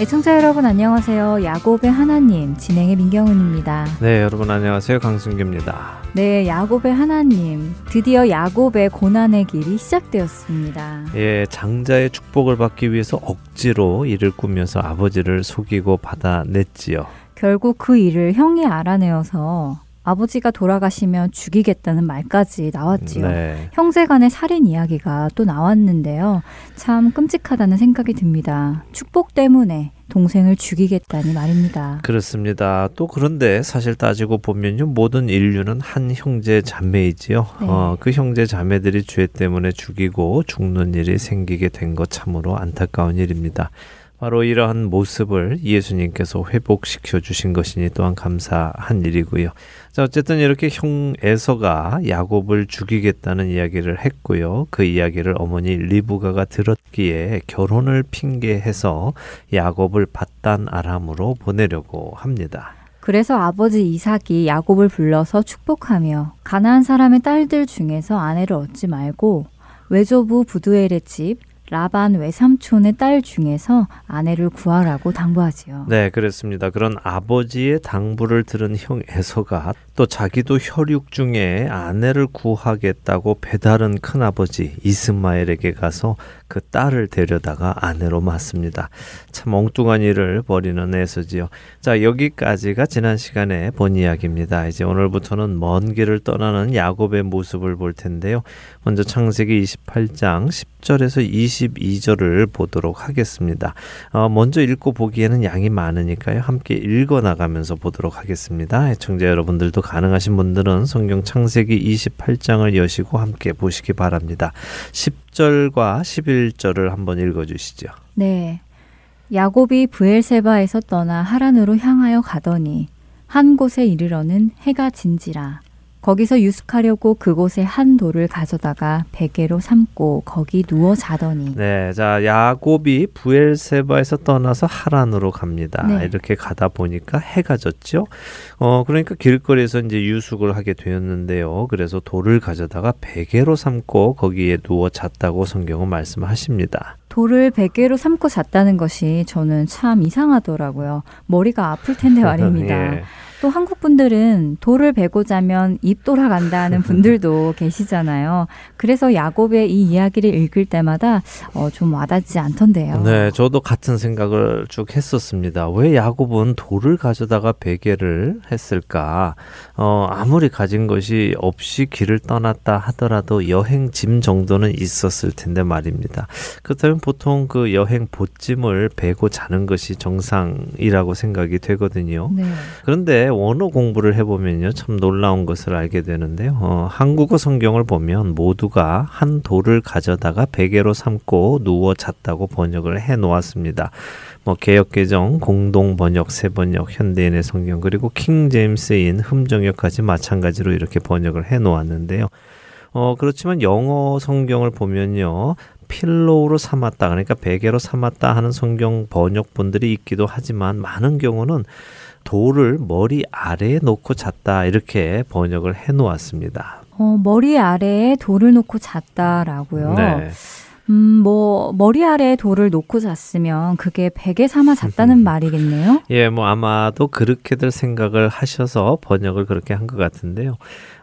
애청자 여러분 안녕하세요. 야곱의 하나님 진행의 민경훈입니다. 네, 여러분 안녕하세요. 강승규입니다. 네, 야곱의 하나님 드디어 야곱의 고난의 길이 시작되었습니다. 예, 장자의 축복을 받기 위해서 억지로 일을 꾸면서 아버지를 속이고 받아냈지요. 결국 그 일을 형이 알아내어서 아버지가 돌아가시면 죽이겠다는 말까지 나왔지요. 네. 형제 간의 살인 이야기가 또 나왔는데요. 참 끔찍하다는 생각이 듭니다. 축복 때문에 동생을 죽이겠다니 말입니다. 그렇습니다. 또 그런데 사실 따지고 보면요. 모든 인류는 한 형제 자매이지요. 네. 어, 그 형제 자매들이 죄 때문에 죽이고 죽는 일이 생기게 된 것 참으로 안타까운 일입니다. 바로 이러한 모습을 예수님께서 회복시켜 주신 것이니 또한 감사한 일이고요. 자, 어쨌든 이렇게 형 에서가 야곱을 죽이겠다는 이야기를 했고요. 그 이야기를 어머니 리브가가 들었기에 결혼을 핑계해서 야곱을 바단 아람으로 보내려고 합니다. 그래서 아버지 이삭이 야곱을 불러서 축복하며 가나안 사람의 딸들 중에서 아내를 얻지 말고 외조부 부두엘의 집 라반 외삼촌의 딸 중에서 아내를 구하라고 당부하지요. 네, 그렇습니다. 그런 아버지의 당부를 들은 형 에서가 또 자기도 혈육 중에 아내를 구하겠다고 배다른 큰아버지 이스마엘에게 가서 그 딸을 데려다가 아내로 맞습니다. 참 엉뚱한 일을 벌이는 에서지요. 자, 여기까지가 지난 시간에 본 이야기입니다. 이제 오늘부터는 먼 길을 떠나는 야곱의 모습을 볼 텐데요. 먼저 창세기 28장 10절에서 22절을 보도록 하겠습니다. 어, 먼저 읽고 보기에는 양이 많으니까요. 함께 읽어 나가면서 보도록 하겠습니다. 청자 여러분들도 가능하신 분들은 성경 창세기 28장을 여시고 함께 보시기 바랍니다. 10절과 11절을 한번 읽어 주시죠. 네. 야곱이 부엘세바에서 떠나 하란으로 향하여 가더니 한 곳에 이르러는 해가 진지라 거기서 유숙하려고 그곳에 한 돌을 가져다가 베개로 삼고 거기 누워 자더니 네, 자 야곱이 부엘세바에서 떠나서 하란으로 갑니다. 네. 이렇게 가다 보니까 해가 졌죠. 어 그러니까 길거리에서 이제 유숙을 하게 되었는데요. 그래서 돌을 가져다가 베개로 삼고 거기에 누워 잤다고 성경은 말씀하십니다. 돌을 베개로 삼고 잤다는 것이 저는 참 이상하더라고요. 머리가 아플 텐데 말입니다. 예. 또 한국 분들은 돌을 베고 자면 입 돌아간다는 분들도 계시잖아요. 그래서 야곱의 이 이야기를 읽을 때마다 어, 좀 와닿지 않던데요. 네, 저도 같은 생각을 쭉 했었습니다. 왜 야곱은 돌을 가져다가 베개를 했을까? 어, 아무리 가진 것이 없이 길을 떠났다 하더라도 여행 짐 정도는 있었을 텐데 말입니다. 그렇다면 보통 그 여행 보짐을 베고 자는 것이 정상이라고 생각이 되거든요. 네. 그런데 원어 공부를 해보면요 참 놀라운 것을 알게 되는데요. 어, 한국어 성경을 보면 모두가 한 돌을 가져다가 베개로 삼고 누워 잤다고 번역을 해 놓았습니다. 뭐 개혁개정, 공동 번역, 새 번역, 현대인의 성경 그리고 킹 제임스인 흠정역까지 마찬가지로 이렇게 번역을 해 놓았는데요. 어, 그렇지만 영어 성경을 보면요. 필로우로 삼았다. 그러니까 베개로 삼았다 하는 성경 번역본들이 있기도 하지만 많은 경우는 돌을 머리 아래에 놓고 잤다 이렇게 번역을 해 놓았습니다. 어, 머리 아래에 돌을 놓고 잤다라고요. 네. 음, 뭐 머리 아래에 돌을 놓고 잤으면 그게 베개 삼아 잤다는 말이겠네요. 예, 뭐 아마도 그렇게들 생각을 하셔서 번역을 그렇게 한 것 같은데요.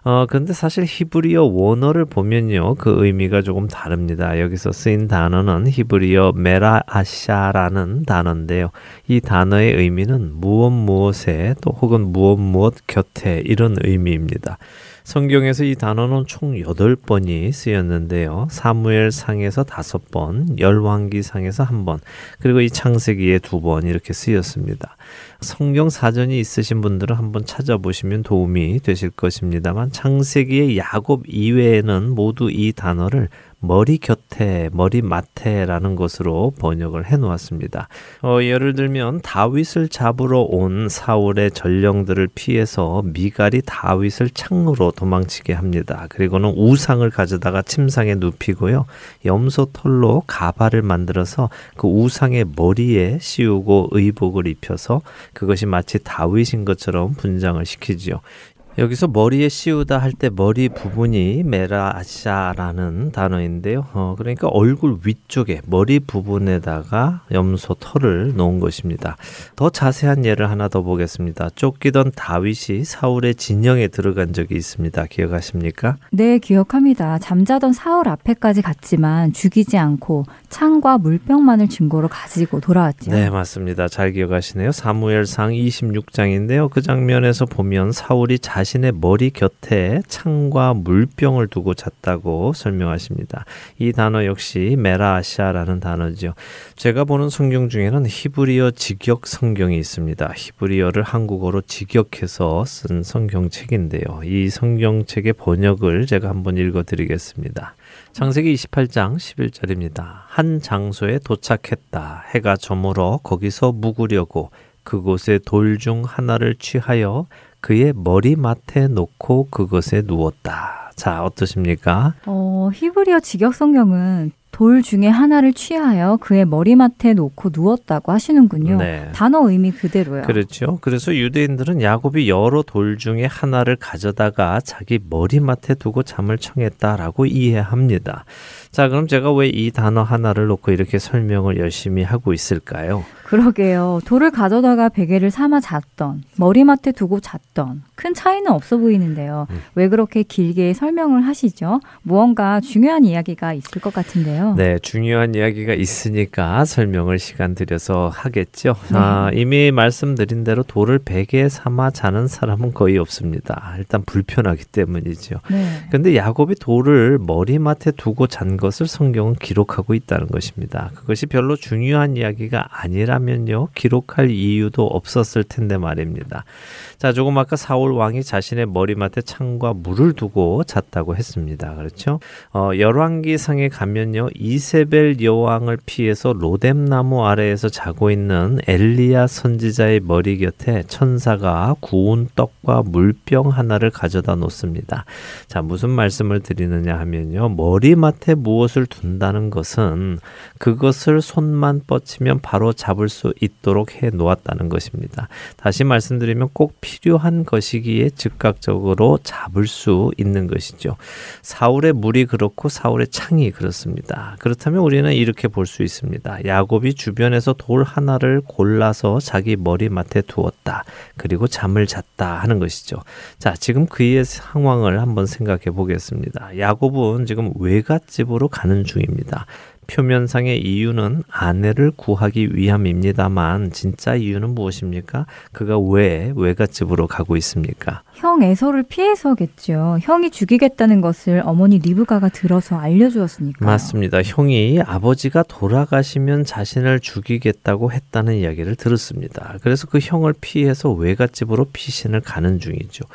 어, 근데 사실 히브리어 원어를 보면요. 그 의미가 조금 다릅니다. 여기서 쓰인 단어는 히브리어 메라아샤라는 단어인데요. 이 단어의 의미는 무엇 무엇에 또 혹은 무엇 무엇 곁에 이런 의미입니다. 성경에서 이 단어는 총 8번이 쓰였는데요. 사무엘 상에서 5번, 열왕기 상에서 1번, 그리고 이 창세기에 2번 이렇게 쓰였습니다. 성경 사전이 있으신 분들은 한번 찾아보시면 도움이 되실 것입니다만 창세기의 야곱 이외에는 모두 이 단어를 머리 곁에, 머리 맡에라는 것으로 번역을 해 놓았습니다. 어, 예를 들면 다윗을 잡으러 온 사울의 전령들을 피해서 미갈이 다윗을 창으로 도망치게 합니다. 그리고는 우상을 가져다가 침상에 눕히고요. 염소 털로 가발을 만들어서 그 우상의 머리에 씌우고 의복을 입혀서 그것이 마치 다윗인 것처럼 분장을 시키지요. 여기서 머리에 씌우다 할 때 머리 부분이 메라샤라는 단어인데요. 어, 그러니까 얼굴 위쪽에 머리 부분에다가 염소 털을 놓은 것입니다. 더 자세한 예를 하나 더 보겠습니다. 쫓기던 다윗이 사울의 진영에 들어간 적이 있습니다. 기억하십니까? 네, 기억합니다. 잠자던 사울 앞에까지 갔지만 죽이지 않고 창과 물병만을 증거로 가지고 돌아왔죠. 네, 맞습니다. 잘 기억하시네요. 사무엘상 26장인데요. 그 장면에서 보면 사울이 자 자신의 머리 곁에 창과 물병을 두고 잤다고 설명하십니다. 이 단어 역시 메라시아라는 단어죠. 제가 보는 성경 중에는 히브리어 직역 성경이 있습니다. 히브리어를 한국어로 직역해서 쓴 성경책인데요. 이 성경책의 번역을 제가 한번 읽어 드리겠습니다. 창세기 28장 11절입니다. 한 장소에 도착했다. 해가 저물어 거기서 묵으려고 그곳에 돌중 하나를 취하여 그의 머리맡에 놓고 그것에 누웠다. 자, 어떠십니까? 어, 히브리어 직역 성경은 돌 중에 하나를 취하여 그의 머리맡에 놓고 누웠다고 하시는군요. 네. 단어 의미 그대로요. 그렇죠. 그래서 유대인들은 야곱이 여러 돌 중에 하나를 가져다가 자기 머리맡에 두고 잠을 청했다라고 이해합니다. 자, 그럼 제가 왜 이 단어 하나를 놓고 이렇게 설명을 열심히 하고 있을까요? 그러게요. 돌을 가져다가 베개를 삼아 잤던, 머리맡에 두고 잤던, 큰 차이는 없어 보이는데요. 음. 왜 그렇게 길게 설명을 하시죠? 무언가 중요한 이야기가 있을 것 같은데요. 네, 중요한 이야기가 있으니까 설명을 시간 들여서 하겠죠. 네. 아, 이미 말씀드린 대로 돌을 베개에 삼아 자는 사람은 거의 없습니다. 일단 불편하기 때문이죠. 네. 근데 야곱이 돌을 머리맡에 두고 잔것 을 성경은 기록하고 있다는 것입니다. 그것이 별로 중요한 이야기가 아니라면요. 기록할 이유도 없었을 텐데 말입니다. 자, 조금 아까 사울 왕이 자신의 머리맡에 창과 물을 두고 잤다고 했습니다. 그렇죠? 어, 열왕기상에 가면요. 이세벨 여왕을 피해서 로뎀나무 아래에서 자고 있는 엘리야 선지자의 머리 곁에 천사가 구운 떡과 물병 하나를 가져다 놓습니다. 자, 무슨 말씀을 드리느냐 하면요. 머리맡에 무엇을 둔다는 것은 그것을 손만 뻗치면 바로 잡을 수 있도록 해 놓았다는 것입니다. 다시 말씀드리면 꼭 필요한 것이기에 즉각적으로 잡을 수 있는 것이죠. 사울의 물이 그렇고 사울의 창이 그렇습니다. 그렇다면 우리는 이렇게 볼 수 있습니다. 야곱이 주변에서 돌 하나를 골라서 자기 머리맡에 두었다. 그리고 잠을 잤다 하는 것이죠. 자, 지금 그의 상황을 한번 생각해 보겠습니다. 야곱은 지금 외갓집으로 가는 중입니다. 표면상의 이유는 아내를 구하기 위함입니다만 진짜 이유는 무엇입니까? 그가 왜 외갓집으로 가고 있습니까? 형 에서를 피해서겠죠. 형이 죽이겠다는 것을 어머니 리브가가 들어서 알려주었으니까. 맞습니다. 형이 아버지가 돌아가시면 자신을 죽이겠다고 했다는 이야기를 들었습니다. 그래서 그 형을 피해서 외갓집으로 피신을 가는 중이죠.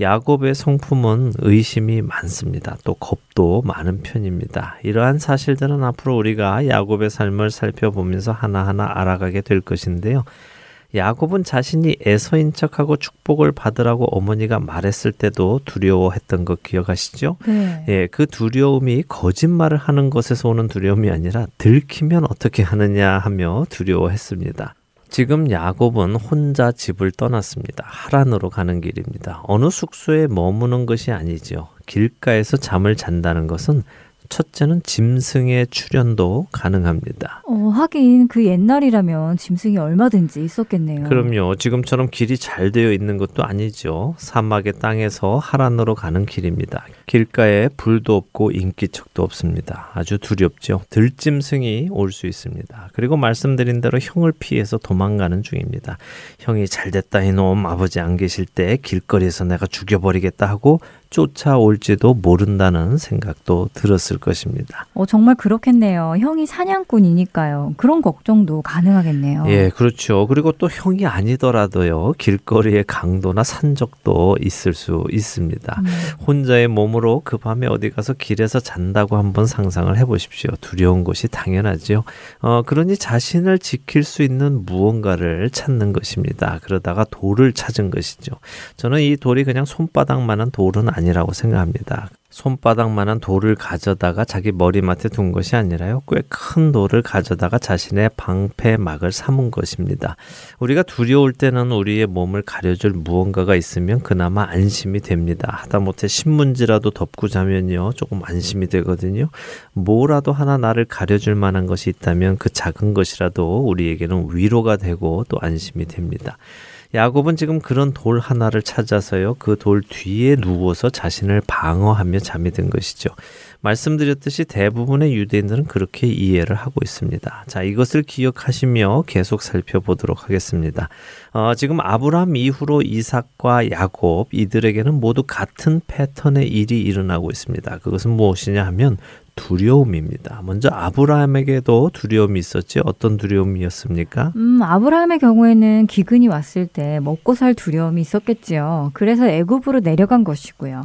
야곱의 성품은 의심이 많습니다. 또 겁도 많은 편입니다. 이러한 사실들은 앞으로 우리가 야곱의 삶을 살펴보면서 하나하나 알아가게 될 것인데요. 야곱은 자신이 에서인 척하고 축복을 받으라고 어머니가 말했을 때도 두려워했던 거 기억하시죠? 네. 예, 그 두려움이 거짓말을 하는 것에서 오는 두려움이 아니라 들키면 어떻게 하느냐 하며 두려워했습니다. 지금 야곱은 혼자 집을 떠났습니다. 하란으로 가는 길입니다. 어느 숙소에 머무는 것이 아니죠. 길가에서 잠을 잔다는 것은 첫째는 짐승의 출현도 가능합니다. 어, 하긴 그 옛날이라면 짐승이 얼마든지 있었겠네요. 그럼요. 지금처럼 길이 잘 되어 있는 것도 아니죠. 사막의 땅에서 하란으로 가는 길입니다. 길가에 불도 없고 인기척도 없습니다. 아주 두렵죠. 들짐승이 올 수 있습니다. 그리고 말씀드린 대로 형을 피해서 도망가는 중입니다. 형이 잘 됐다 이놈 아버지 안 계실 때 길거리에서 내가 죽여버리겠다 하고 쫓아올지도 모른다는 생각도 들었을 것입니다. 어, 정말 그렇겠네요. 형이 사냥꾼이니까요. 그런 걱정도 가능하겠네요. 예, 그렇죠. 그리고 또 형이 아니더라도요. 길거리에 강도나 산적도 있을 수 있습니다. 음. 혼자의 몸으로 그 밤에 어디 가서 길에서 잔다고 한번 상상을 해 보십시오. 두려운 것이 당연하지요. 어, 그러니 자신을 지킬 수 있는 무언가를 찾는 것입니다. 그러다가 돌을 찾은 것이죠. 저는 이 돌이 그냥 손바닥만한 돌은 아니라고 생각합니다. 손바닥만한 돌을 가져다가 자기 머리맡에 둔 것이 아니라요. 꽤 큰 돌을 가져다가 자신의 방패막을 삼은 것입니다. 우리가 두려울 때는 우리의 몸을 가려줄 무언가가 있으면 그나마 안심이 됩니다. 하다못해 신문지라도 덮고 자면요. 조금 안심이 되거든요. 뭐라도 하나 나를 가려줄 만한 것이 있다면 그 작은 것이라도 우리에게는 위로가 되고 또 안심이 됩니다. 야곱은 지금 그런 돌 하나를 찾아서요. 그 돌 뒤에 누워서 자신을 방어하며 잠이 든 것이죠. 말씀드렸듯이 대부분의 유대인들은 그렇게 이해를 하고 있습니다. 자, 이것을 기억하시며 계속 살펴보도록 하겠습니다. 어, 지금 아브라함 이후로 이삭과 야곱 이들에게는 모두 같은 패턴의 일이 일어나고 있습니다. 그것은 무엇이냐 하면 두려움입니다. 먼저 아브라함에게도 두려움이 있었지 어떤 두려움이었습니까? 음, 아브라함의 경우에는 기근이 왔을 때 먹고 살 두려움이 있었겠지요. 그래서 애굽으로 내려간 것이고요.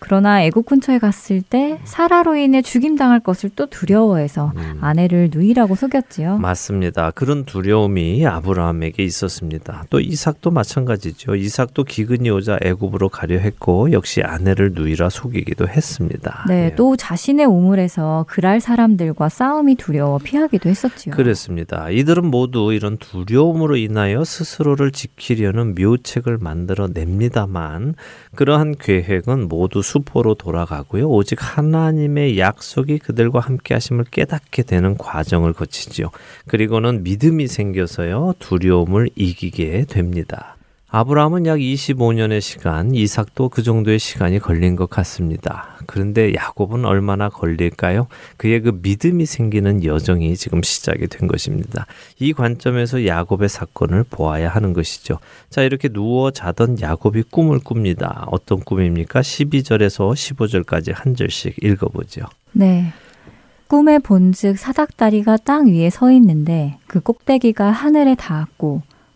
그러나 애국 근처에 갔을 때 사라로 인해 죽임당할 것을 또 두려워해서 음. 아내를 누이라고 속였지요. 맞습니다. 그런 두려움이 아브라함에게 있었습니다. 또 이삭도 마찬가지죠. 이삭도 기근이 오자 애굽으로 가려 했고 역시 아내를 누이라 속이기도 했습니다. 네, 예. 또 자신의 우물에서 그랄 사람들과 싸움이 두려워 피하기도 했었지요. 그렇습니다. 이들은 모두 이런 두려움으로 인하여 스스로를 지키려는 묘책을 만들어 냅니다만 그러한 계획은 모두 수포로 돌아가고요. 오직 하나님의 약속이 그들과 함께 하심을 깨닫게 되는 과정을 거치지요. 그리고는 믿음이 생겨서요. 두려움을 이기게 됩니다. 아브라함은 약 25년의 시간, 이삭도 그 정도의 시간이 걸린 것 같습니다. 그런데 야곱은 얼마나 걸릴까요? 그의 그 믿음이 생기는 여정이 지금 시작이 된 것입니다. 이 관점에서 야곱의 사건을 보아야 하는 것이죠. 자, 이렇게 누워 자던 야곱이 꿈을 꿉니다. 어떤 꿈입니까? 12절에서 15절까지 한 절씩 읽어보죠. 네. 꿈에 본즉 사닥다리가 땅 위에 서 있는데 그 꼭대기가 하늘에 닿았고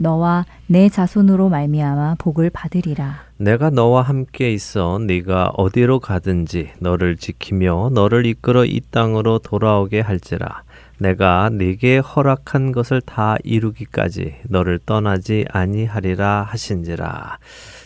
너와 내 자손으로 말미암아 복을 받으리라. 내가 너와 함께 있어 네가 어디로 가든지 너를 지키며 너를 이끌어 이 땅으로 돌아오게 할지라. 내가 네게 허락한 것을 다 이루기까지 너를 떠나지 아니하리라 하신지라.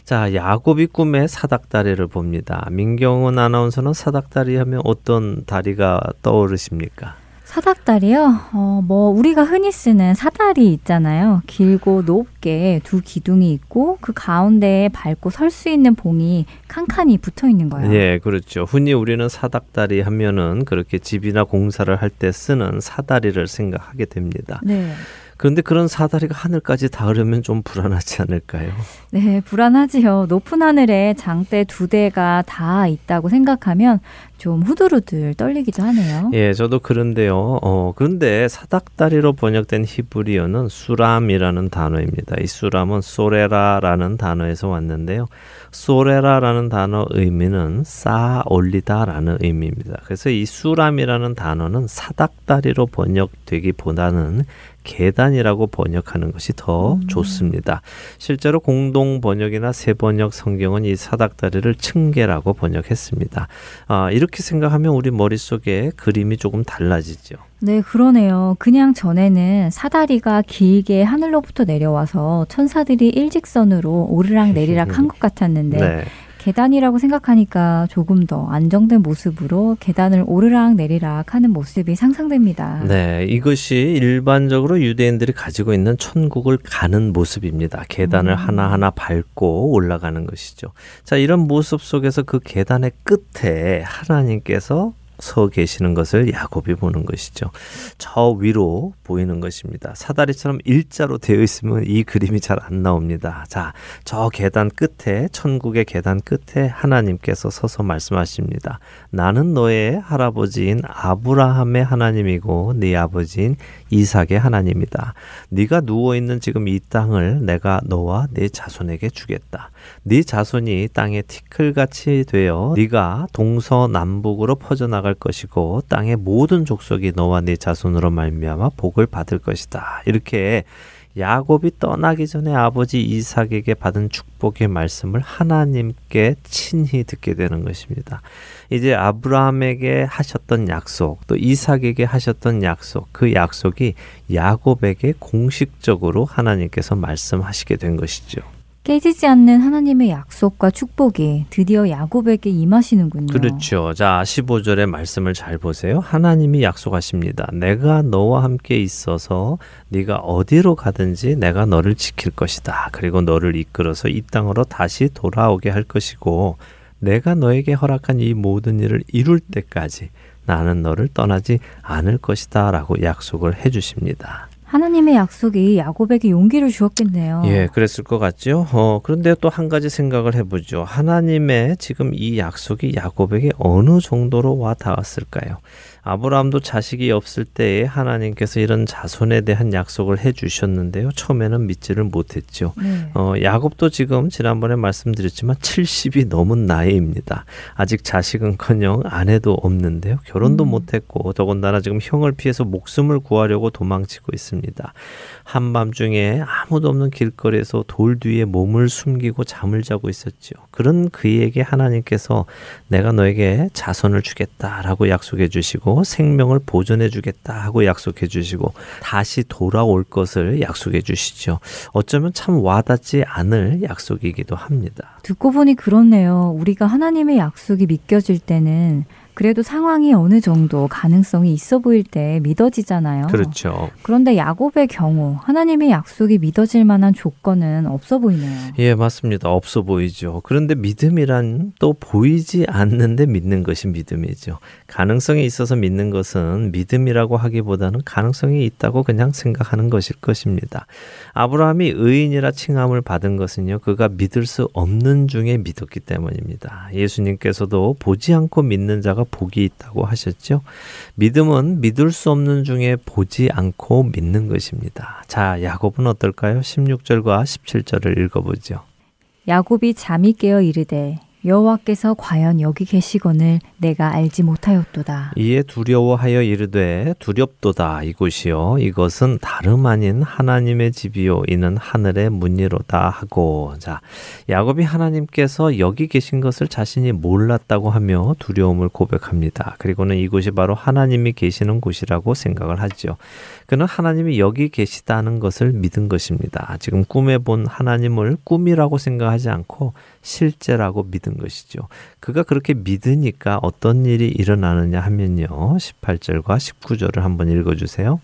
자, 야곱이 꿈에 사닥다리를 봅니다. 민경훈 아나운서는 사닥다리 하면 어떤 다리가 떠오르십니까? 사닥다리요? 어, 뭐, 우리가 흔히 쓰는 사다리 있잖아요. 길고 높게 두 기둥이 있고, 그 가운데에 밟고 설 수 있는 봉이 칸칸이 붙어 있는 거예요. 예, 그렇죠. 흔히 우리는 사닥다리 하면은 그렇게 집이나 공사를 할 때 쓰는 사다리를 생각하게 됩니다. 네. 그런데 그런 사다리가 하늘까지 닿으려면 좀 불안하지 않을까요? 네, 불안하지요. 높은 하늘에 장대 두 대가 다 있다고 생각하면 좀 후들후들 떨리기도 하네요. 예, 저도 그런데요. 어, 그런데 사닥다리로 번역된 히브리어는 수람이라는 단어입니다. 이 수람은 소레라라는 단어에서 왔는데요. 소레라라는 단어 의미는 쌓아 올리다라는 의미입니다. 그래서 이 수람이라는 단어는 사닥다리로 번역되기보다는 계단이라고 번역하는 것이 더 음. 좋습니다. 실제로 공동 번역이나 새 번역 성경은 이 사닥다리를 층계라고 번역했습니다. 아, 이 렇게 생각하면 우리 머릿속에 그림이 조금 달라지죠. 네, 그러네요. 그냥 전에는 사다리가 길게 하늘로부터 내려와서 천사들이 일직선으로 오르락 내리락 한 것 같았는데 네. 계단이라고 생각하니까 조금 더 안정된 모습으로 계단을 오르락 내리락 하는 모습이 상상됩니다. 네, 이것이 일반적으로 유대인들이 가지고 있는 천국을 가는 모습입니다. 계단을 음. 하나하나 밟고 올라가는 것이죠. 자, 이런 모습 속에서 그 계단의 끝에 하나님께서 서 계시는 것을 야곱이 보는 것이죠. 저 위로 보이는 것입니다. 사다리처럼 일자로 되어 있으면 이 그림이 잘 안 나옵니다. 자, 저 계단 끝에 천국의 계단 끝에 하나님께서 서서 말씀하십니다. 나는 너의 할아버지인 아브라함의 하나님이고 네 아버지인 이삭의 하나님이다. 네가 누워 있는 지금 이 땅을 내가 너와 네 자손에게 주겠다. 네 자손이 땅에 티끌같이 되어 네가 동서남북으로 퍼져나갈 것이고 땅의 모든 족속이 너와 네 자손으로 말미암아 복을 받을 것이다. 이렇게 야곱이 떠나기 전에 아버지 이삭에게 받은 축복의 말씀을 하나님께 친히 듣게 되는 것입니다. 이제 아브라함에게 하셨던 약속, 또 이삭에게 하셨던 약속, 그 약속이 야곱에게 공식적으로 하나님께서 말씀하시게 된 것이죠. 깨지지 않는 하나님의 약속과 축복이 드디어 야곱에게 임하시는군요. 그렇죠. 자, 15절의 말씀을 잘 보세요. 하나님이 약속하십니다. 내가 너와 함께 있어서 네가 어디로 가든지 내가 너를 지킬 것이다. 그리고 너를 이끌어서 이 땅으로 다시 돌아오게 할 것이고 내가 너에게 허락한 이 모든 일을 이룰 때까지 나는 너를 떠나지 않을 것이다. 라고 약속을 해 주십니다. 하나님의 약속이 야곱에게 용기를 주었겠네요. 예, 그랬을 것 같죠. 어, 그런데 또 한 가지 생각을 해보죠. 하나님의 지금 이 약속이 야곱에게 어느 정도로 와 닿았을까요? 아브라함도 자식이 없을 때에 하나님께서 이런 자손에 대한 약속을 해 주셨는데요. 처음에는 믿지를 못했죠. 네. 어, 야곱도 지금 지난번에 말씀드렸지만 70이 넘은 나이입니다. 아직 자식은커녕 아내도 없는데요. 결혼도 음. 못했고 더군다나 지금 형을 피해서 목숨을 구하려고 도망치고 있습니다. 한밤중에 아무도 없는 길거리에서 돌 뒤에 몸을 숨기고 잠을 자고 있었죠. 그런 그에게 하나님께서 내가 너에게 자손을 주겠다라고 약속해 주시고 생명을 보존해 주겠다 하고 약속해 주시고 다시 돌아올 것을 약속해 주시죠. 어쩌면 참 와닿지 않을 약속이기도 합니다. 듣고 보니 그렇네요. 우리가 하나님의 약속이 믿겨질 때는 그래도 상황이 어느 정도 가능성이 있어 보일 때 믿어지잖아요. 그렇죠. 그런데 야곱의 경우 하나님의 약속이 믿어질 만한 조건은 없어 보이네요. 예, 맞습니다. 없어 보이죠. 그런데 믿음이란 또 보이지 않는데 믿는 것이 믿음이죠. 가능성이 있어서 믿는 것은 믿음이라고 하기보다는 가능성이 있다고 그냥 생각하는 것일 것입니다. 아브라함이 의인이라 칭함을 받은 것은요, 그가 믿을 수 없는 중에 믿었기 때문입니다. 예수님께서도 보지 않고 믿는 자가 복이 있다고 하셨죠. 믿음은 믿을 수 없는 중에 보지 않고 믿는 것입니다. 자, 야곱은 어떨까요? 16절과 17절을 읽어보죠. 야곱이 잠이 깨어 이르되 여호와께서 과연 여기 계시거늘 내가 알지 못하였도다. 이에 두려워하여 이르되 두렵도다 이곳이요 이것은 다름 아닌 하나님의 집이요 이는 하늘의 문이로다 하고 자 야곱이 하나님께서 여기 계신 것을 자신이 몰랐다고 하며 두려움을 고백합니다. 그리고는 이곳이 바로 하나님이 계시는 곳이라고 생각을 하죠. 그는 하나님이 여기 계시다는 것을 믿은 것입니다. 지금 꿈에 본 하나님을 꿈이라고 생각하지 않고 실제라고 믿은 것이죠. 그가 그렇게 믿으니까 어떤 일이 일어나느냐 하면요. 18절과 19절을 한번 읽어 주세요.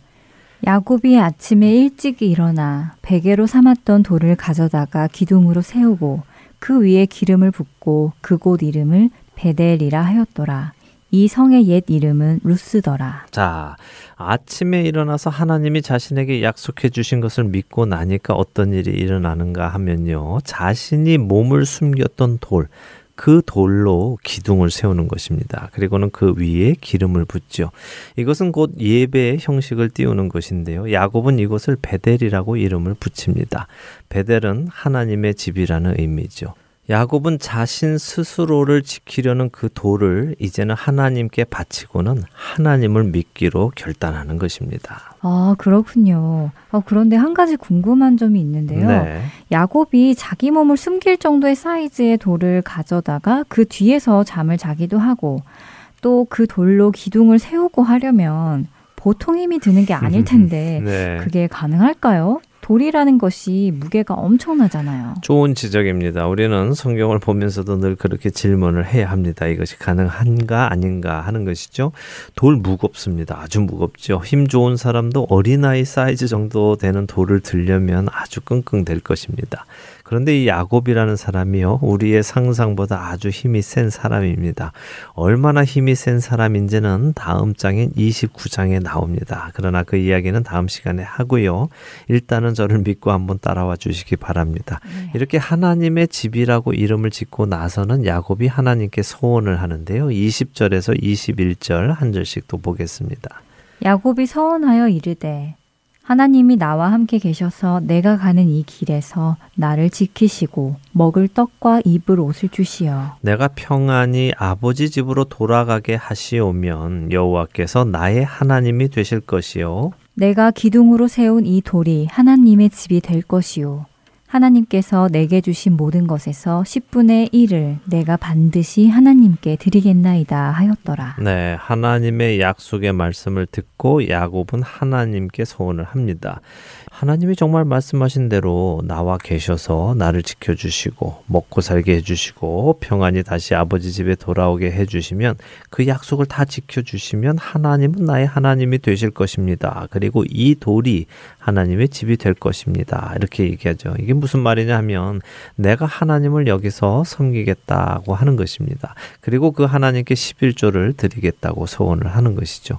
야곱이 아침에 일찍 일어나 베개로 삼았던 돌을 가져다가 기둥으로 세우고 그 위에 기름을 붓고 그곳 이름을 베델이라 하였더라. 이 성의 옛 이름은 루스더라. 자, 아침에 일어나서 하나님이 자신에게 약속해 주신 것을 믿고 나니까 어떤 일이 일어나는가 하면요. 자신이 몸을 숨겼던 돌, 그 돌로 기둥을 세우는 것입니다. 그리고는 그 위에 기름을 붓죠. 이것은 곧 예배의 형식을 띄우는 것인데요. 야곱은 이것을 베델이라고 이름을 붙입니다. 베델은 하나님의 집이라는 의미죠. 야곱은 자신 스스로를 지키려는 그 돌을 이제는 하나님께 바치고는 하나님을 믿기로 결단하는 것입니다. 아, 그렇군요. 아, 그런데 한 가지 궁금한 점이 있는데요. 네. 야곱이 자기 몸을 숨길 정도의 사이즈의 돌을 가져다가 그 뒤에서 잠을 자기도 하고 또 그 돌로 기둥을 세우고 하려면 보통 힘이 드는 게 아닐 텐데 네. 그게 가능할까요? 돌이라는 것이 무게가 엄청나잖아요. 좋은 지적입니다. 우리는 성경을 보면서도 늘 그렇게 질문을 해야 합니다. 이것이 가능한가 아닌가 하는 것이죠. 돌 무겁습니다. 아주 무겁죠. 힘 좋은 사람도 어린아이 사이즈 정도 되는 돌을 들려면 아주 끙끙 될 것입니다. 그런데 이 야곱이라는 사람이요, 우리의 상상보다 아주 힘이 센 사람입니다. 얼마나 힘이 센 사람인지는 다음 장인 29장에 나옵니다. 그러나 그 이야기는 다음 시간에 하고요. 일단은 저를 믿고 한번 따라와 주시기 바랍니다. 네. 이렇게 하나님의 집이라고 이름을 짓고 나서는 야곱이 하나님께 소원을 하는데요. 20절에서 21절 한 절씩 또 보겠습니다. 야곱이 서원하여 이르되 하나님이 나와 함께 계셔서 내가 가는 이 길에서 나를 지키시고 먹을 떡과 입을 옷을 주시어 내가 평안히 아버지 집으로 돌아가게 하시오면 여호와께서 나의 하나님이 되실 것이요. 내가 기둥으로 세운 이 돌이 하나님의 집이 될 것이요 하나님께서 내게 주신 모든 것에서 10분의 1을 내가 반드시 하나님께 드리겠나이다 하였더라. 네, 하나님의 약속의 말씀을 듣고 야곱은 하나님께 소원을 합니다. 하나님이 정말 말씀하신 대로 나와 계셔서 나를 지켜주시고 먹고 살게 해주시고 평안히 다시 아버지 집에 돌아오게 해주시면 그 약속을 다 지켜주시면 하나님은 나의 하나님이 되실 것입니다. 그리고 이 돌이 하나님의 집이 될 것입니다. 이렇게 얘기하죠. 이게 무슨 말이냐 하면 내가 하나님을 여기서 섬기겠다고 하는 것입니다. 그리고 그 하나님께 11조를 드리겠다고 소원을 하는 것이죠.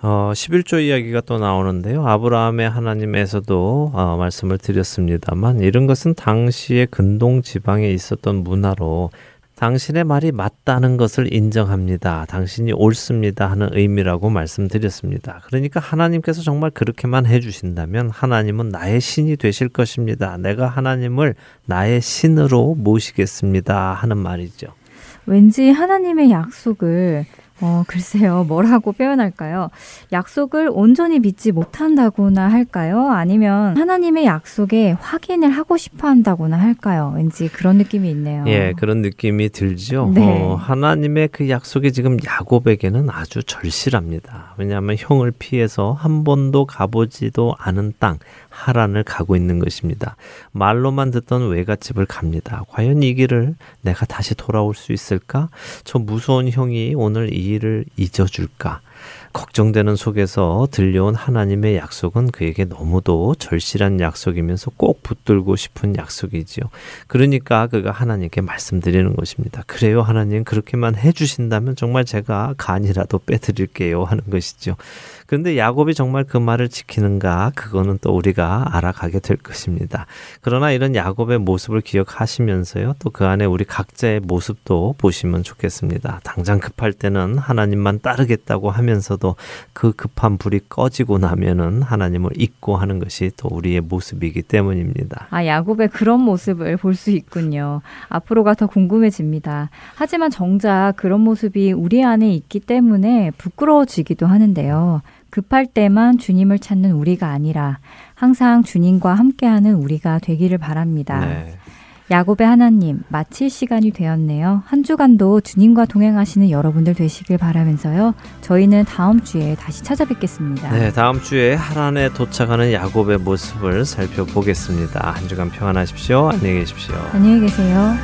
어, 11조 이야기가 또 나오는데요. 아브라함의 하나님에서도 어, 말씀을 드렸습니다만 이런 것은 당시의 근동 지방에 있었던 문화로 당신의 말이 맞다는 것을 인정합니다. 당신이 옳습니다 하는 의미라고 말씀드렸습니다. 그러니까 하나님께서 정말 그렇게만 해주신다면 하나님은 나의 신이 되실 것입니다. 내가 하나님을 나의 신으로 모시겠습니다 하는 말이죠. 왠지 하나님의 약속을 어, 글쎄요. 뭐라고 표현할까요? 약속을 온전히 믿지 못한다거나 할까요? 아니면 하나님의 약속에 확인을 하고 싶어 한다거나 할까요? 왠지 그런 느낌이 있네요. 예, 그런 느낌이 들죠. 네. 어, 하나님의 그 약속이 지금 야곱에게는 아주 절실합니다. 왜냐하면 형을 피해서 한 번도 가보지도 않은 땅, 하란을 가고 있는 것입니다. 말로만 듣던 외갓집을 갑니다. 과연 이 길을 내가 다시 돌아올 수 있을까? 저 무서운 형이 오늘 이 일을 잊어줄까? 걱정되는 속에서 들려온 하나님의 약속은 그에게 너무도 절실한 약속이면서 꼭 붙들고 싶은 약속이지요. 그러니까 그가 하나님께 말씀드리는 것입니다. 그래요, 하나님 그렇게만 해주신다면 정말 제가 간이라도 빼드릴게요 하는 것이죠. 그런데 야곱이 정말 그 말을 지키는가 그거는 또 우리가 알아가게 될 것입니다. 그러나 이런 야곱의 모습을 기억하시면서요 또 그 안에 우리 각자의 모습도 보시면 좋겠습니다. 당장 급할 때는 하나님만 따르겠다고 하면서도 그 급한 불이 꺼지고 나면은 하나님을 잊고 하는 것이 또 우리의 모습이기 때문입니다. 아 야곱의 그런 모습을 볼 수 있군요. 앞으로가 더 궁금해집니다. 하지만 정작 그런 모습이 우리 안에 있기 때문에 부끄러워지기도 하는데요. 급할 때만 주님을 찾는 우리가 아니라 항상 주님과 함께하는 우리가 되기를 바랍니다. 네. 야곱의 하나님, 마칠 시간이 되었네요. 한 주간도 주님과 동행하시는 여러분들 되시길 바라면서요. 저희는 다음 주에 다시 찾아뵙겠습니다. 네, 다음 주에 하란에 도착하는 야곱의 모습을 살펴보겠습니다. 한 주간 평안하십시오. 안녕히 계십시오. 안녕히 계세요.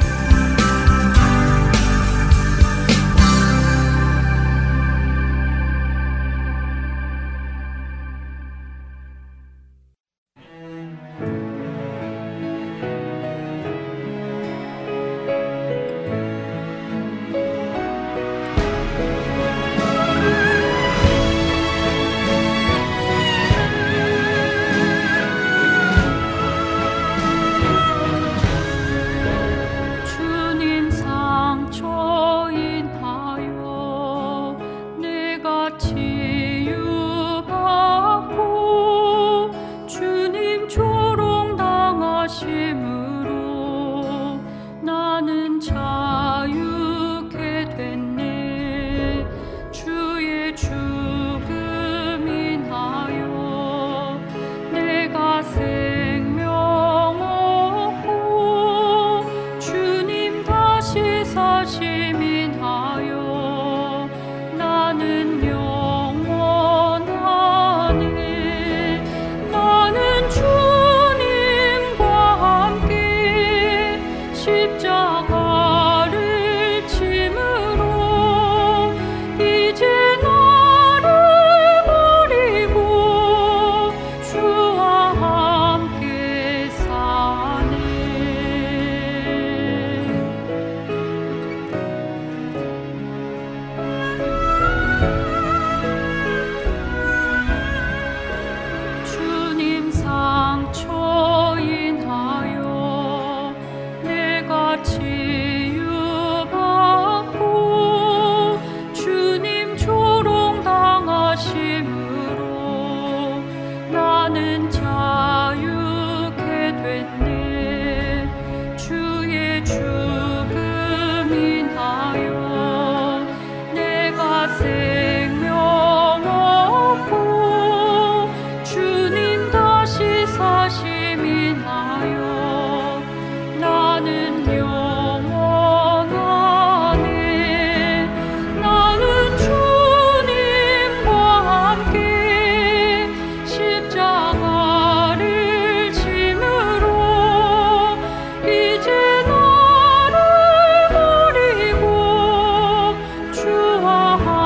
heart.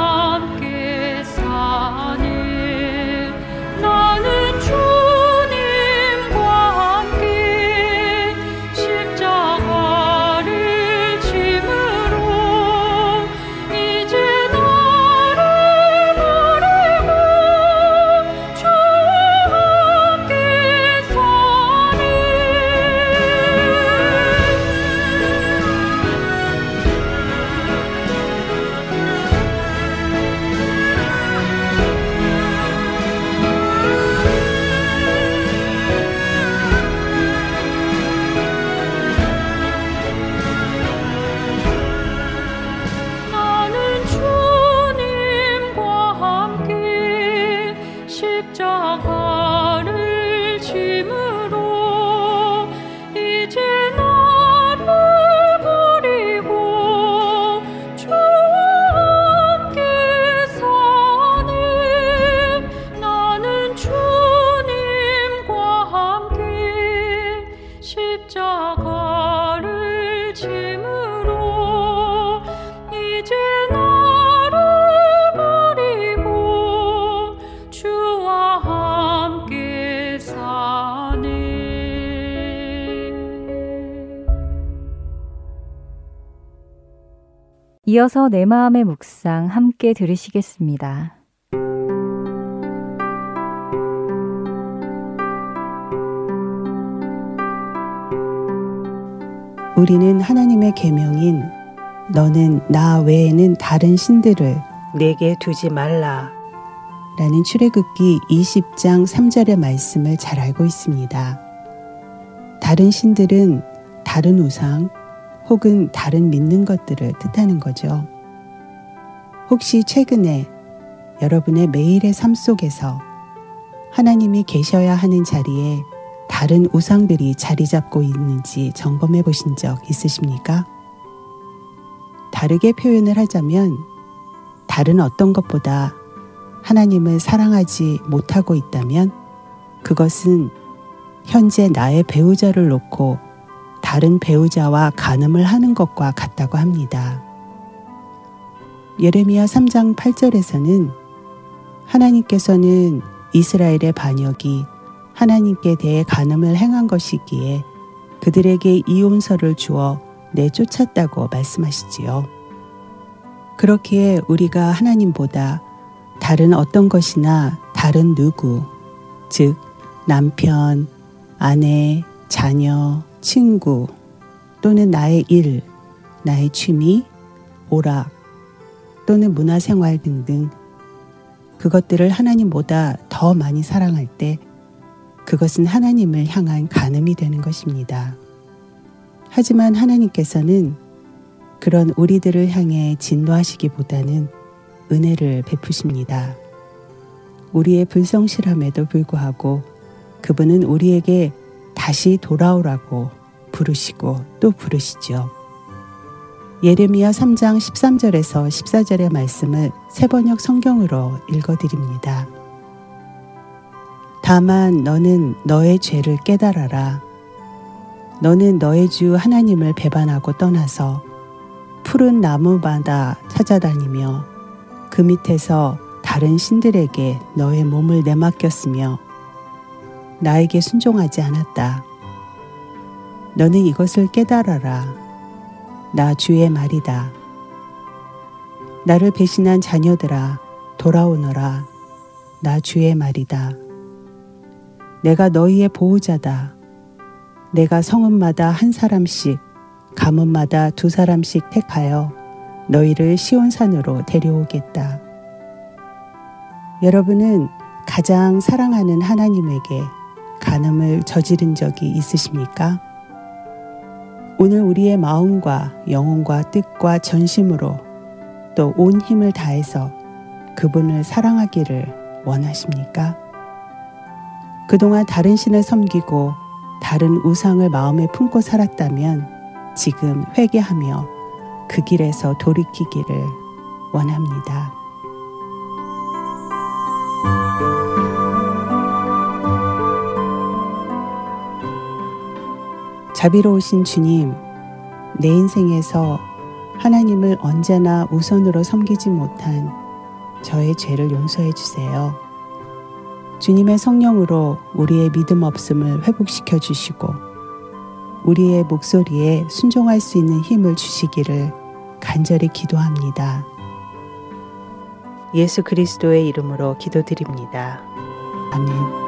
이어서 내 마음의 묵상 함께 들으시겠습니다. 우리는 하나님의 계명인 너는 나 외에는 다른 신들을 내게 두지 말라 라는 출애굽기 20장 3절의 말씀을 잘 알고 있습니다. 다른 신들은 다른 우상 혹은 다른 믿는 것들을 뜻하는 거죠. 혹시 최근에 여러분의 매일의 삶 속에서 하나님이 계셔야 하는 자리에 다른 우상들이 자리 잡고 있는지 점검해 보신 적 있으십니까? 다르게 표현을 하자면 다른 어떤 것보다 하나님을 사랑하지 못하고 있다면 그것은 현재 나의 배우자를 놓고 다른 배우자와 간음을 하는 것과 같다고 합니다. 예레미야 3장 8절에서는 하나님께서는 이스라엘의 반역이 하나님께 대해 간음을 행한 것이기에 그들에게 이혼서를 주어 내쫓았다고 말씀하시지요. 그렇기에 우리가 하나님보다 다른 어떤 것이나 다른 누구, 즉, 남편, 아내, 자녀, 친구, 또는 나의 일, 나의 취미, 오락, 또는 문화생활 등등 그것들을 하나님보다 더 많이 사랑할 때 그것은 하나님을 향한 간음이 되는 것입니다. 하지만 하나님께서는 그런 우리들을 향해 진노하시기보다는 은혜를 베푸십니다. 우리의 불성실함에도 불구하고 그분은 우리에게 다시 돌아오라고 부르시고 또 부르시죠. 예레미야 3장 13절에서 14절의 말씀을 세번역 성경으로 읽어드립니다. 다만 너는 너의 죄를 깨달아라. 너는 너의 주 하나님을 배반하고 떠나서 푸른 나무마다 찾아다니며 그 밑에서 다른 신들에게 너의 몸을 내맡겼으며 나에게 순종하지 않았다. 너는 이것을 깨달아라. 나 주의 말이다. 나를 배신한 자녀들아 돌아오너라. 나 주의 말이다. 내가 너희의 보호자다. 내가 성읍마다 한 사람씩, 가문마다 두 사람씩 택하여 너희를 시온산으로 데려오겠다. 여러분은 가장 사랑하는 하나님에게 간음을 저지른 적이 있으십니까? 오늘 우리의 마음과 영혼과 뜻과 전심으로 또 온 힘을 다해서 그분을 사랑하기를 원하십니까? 그동안 다른 신을 섬기고 다른 우상을 마음에 품고 살았다면 지금 회개하며 그 길에서 돌이키기를 원합니다. 자비로우신 주님, 내 인생에서 하나님을 언제나 우선으로 섬기지 못한 저의 죄를 용서해 주세요. 주님의 성령으로 우리의 믿음 없음을 회복시켜 주시고 우리의 목소리에 순종할 수 있는 힘을 주시기를 간절히 기도합니다. 예수 그리스도의 이름으로 기도드립니다. 아멘.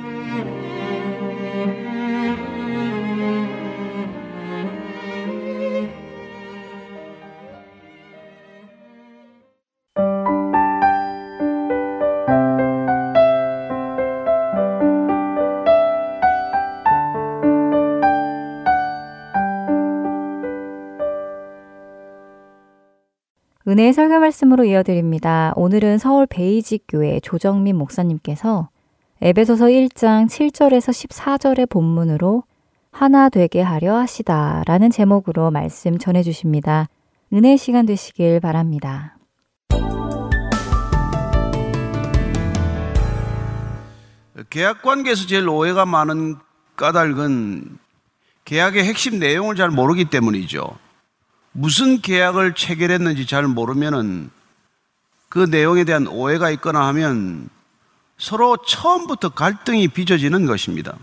은혜의 설교 말씀으로 이어드립니다. 오늘은 서울 베이직 교회 조정민 목사님께서 에베소서 1장 7절에서 14절의 본문으로 하나 되게 하려 하시다 라는 제목으로 말씀 전해 주십니다. 은혜 시간 되시길 바랍니다. 계약 관계에서 제일 오해가 많은 까닭은 계약의 핵심 내용을 잘 모르기 때문이죠. 무슨 계약을 체결했는지 잘 모르면은 그 내용에 대한 오해가 있거나 하면 서로 처음부터 갈등이 빚어지는 것입니다.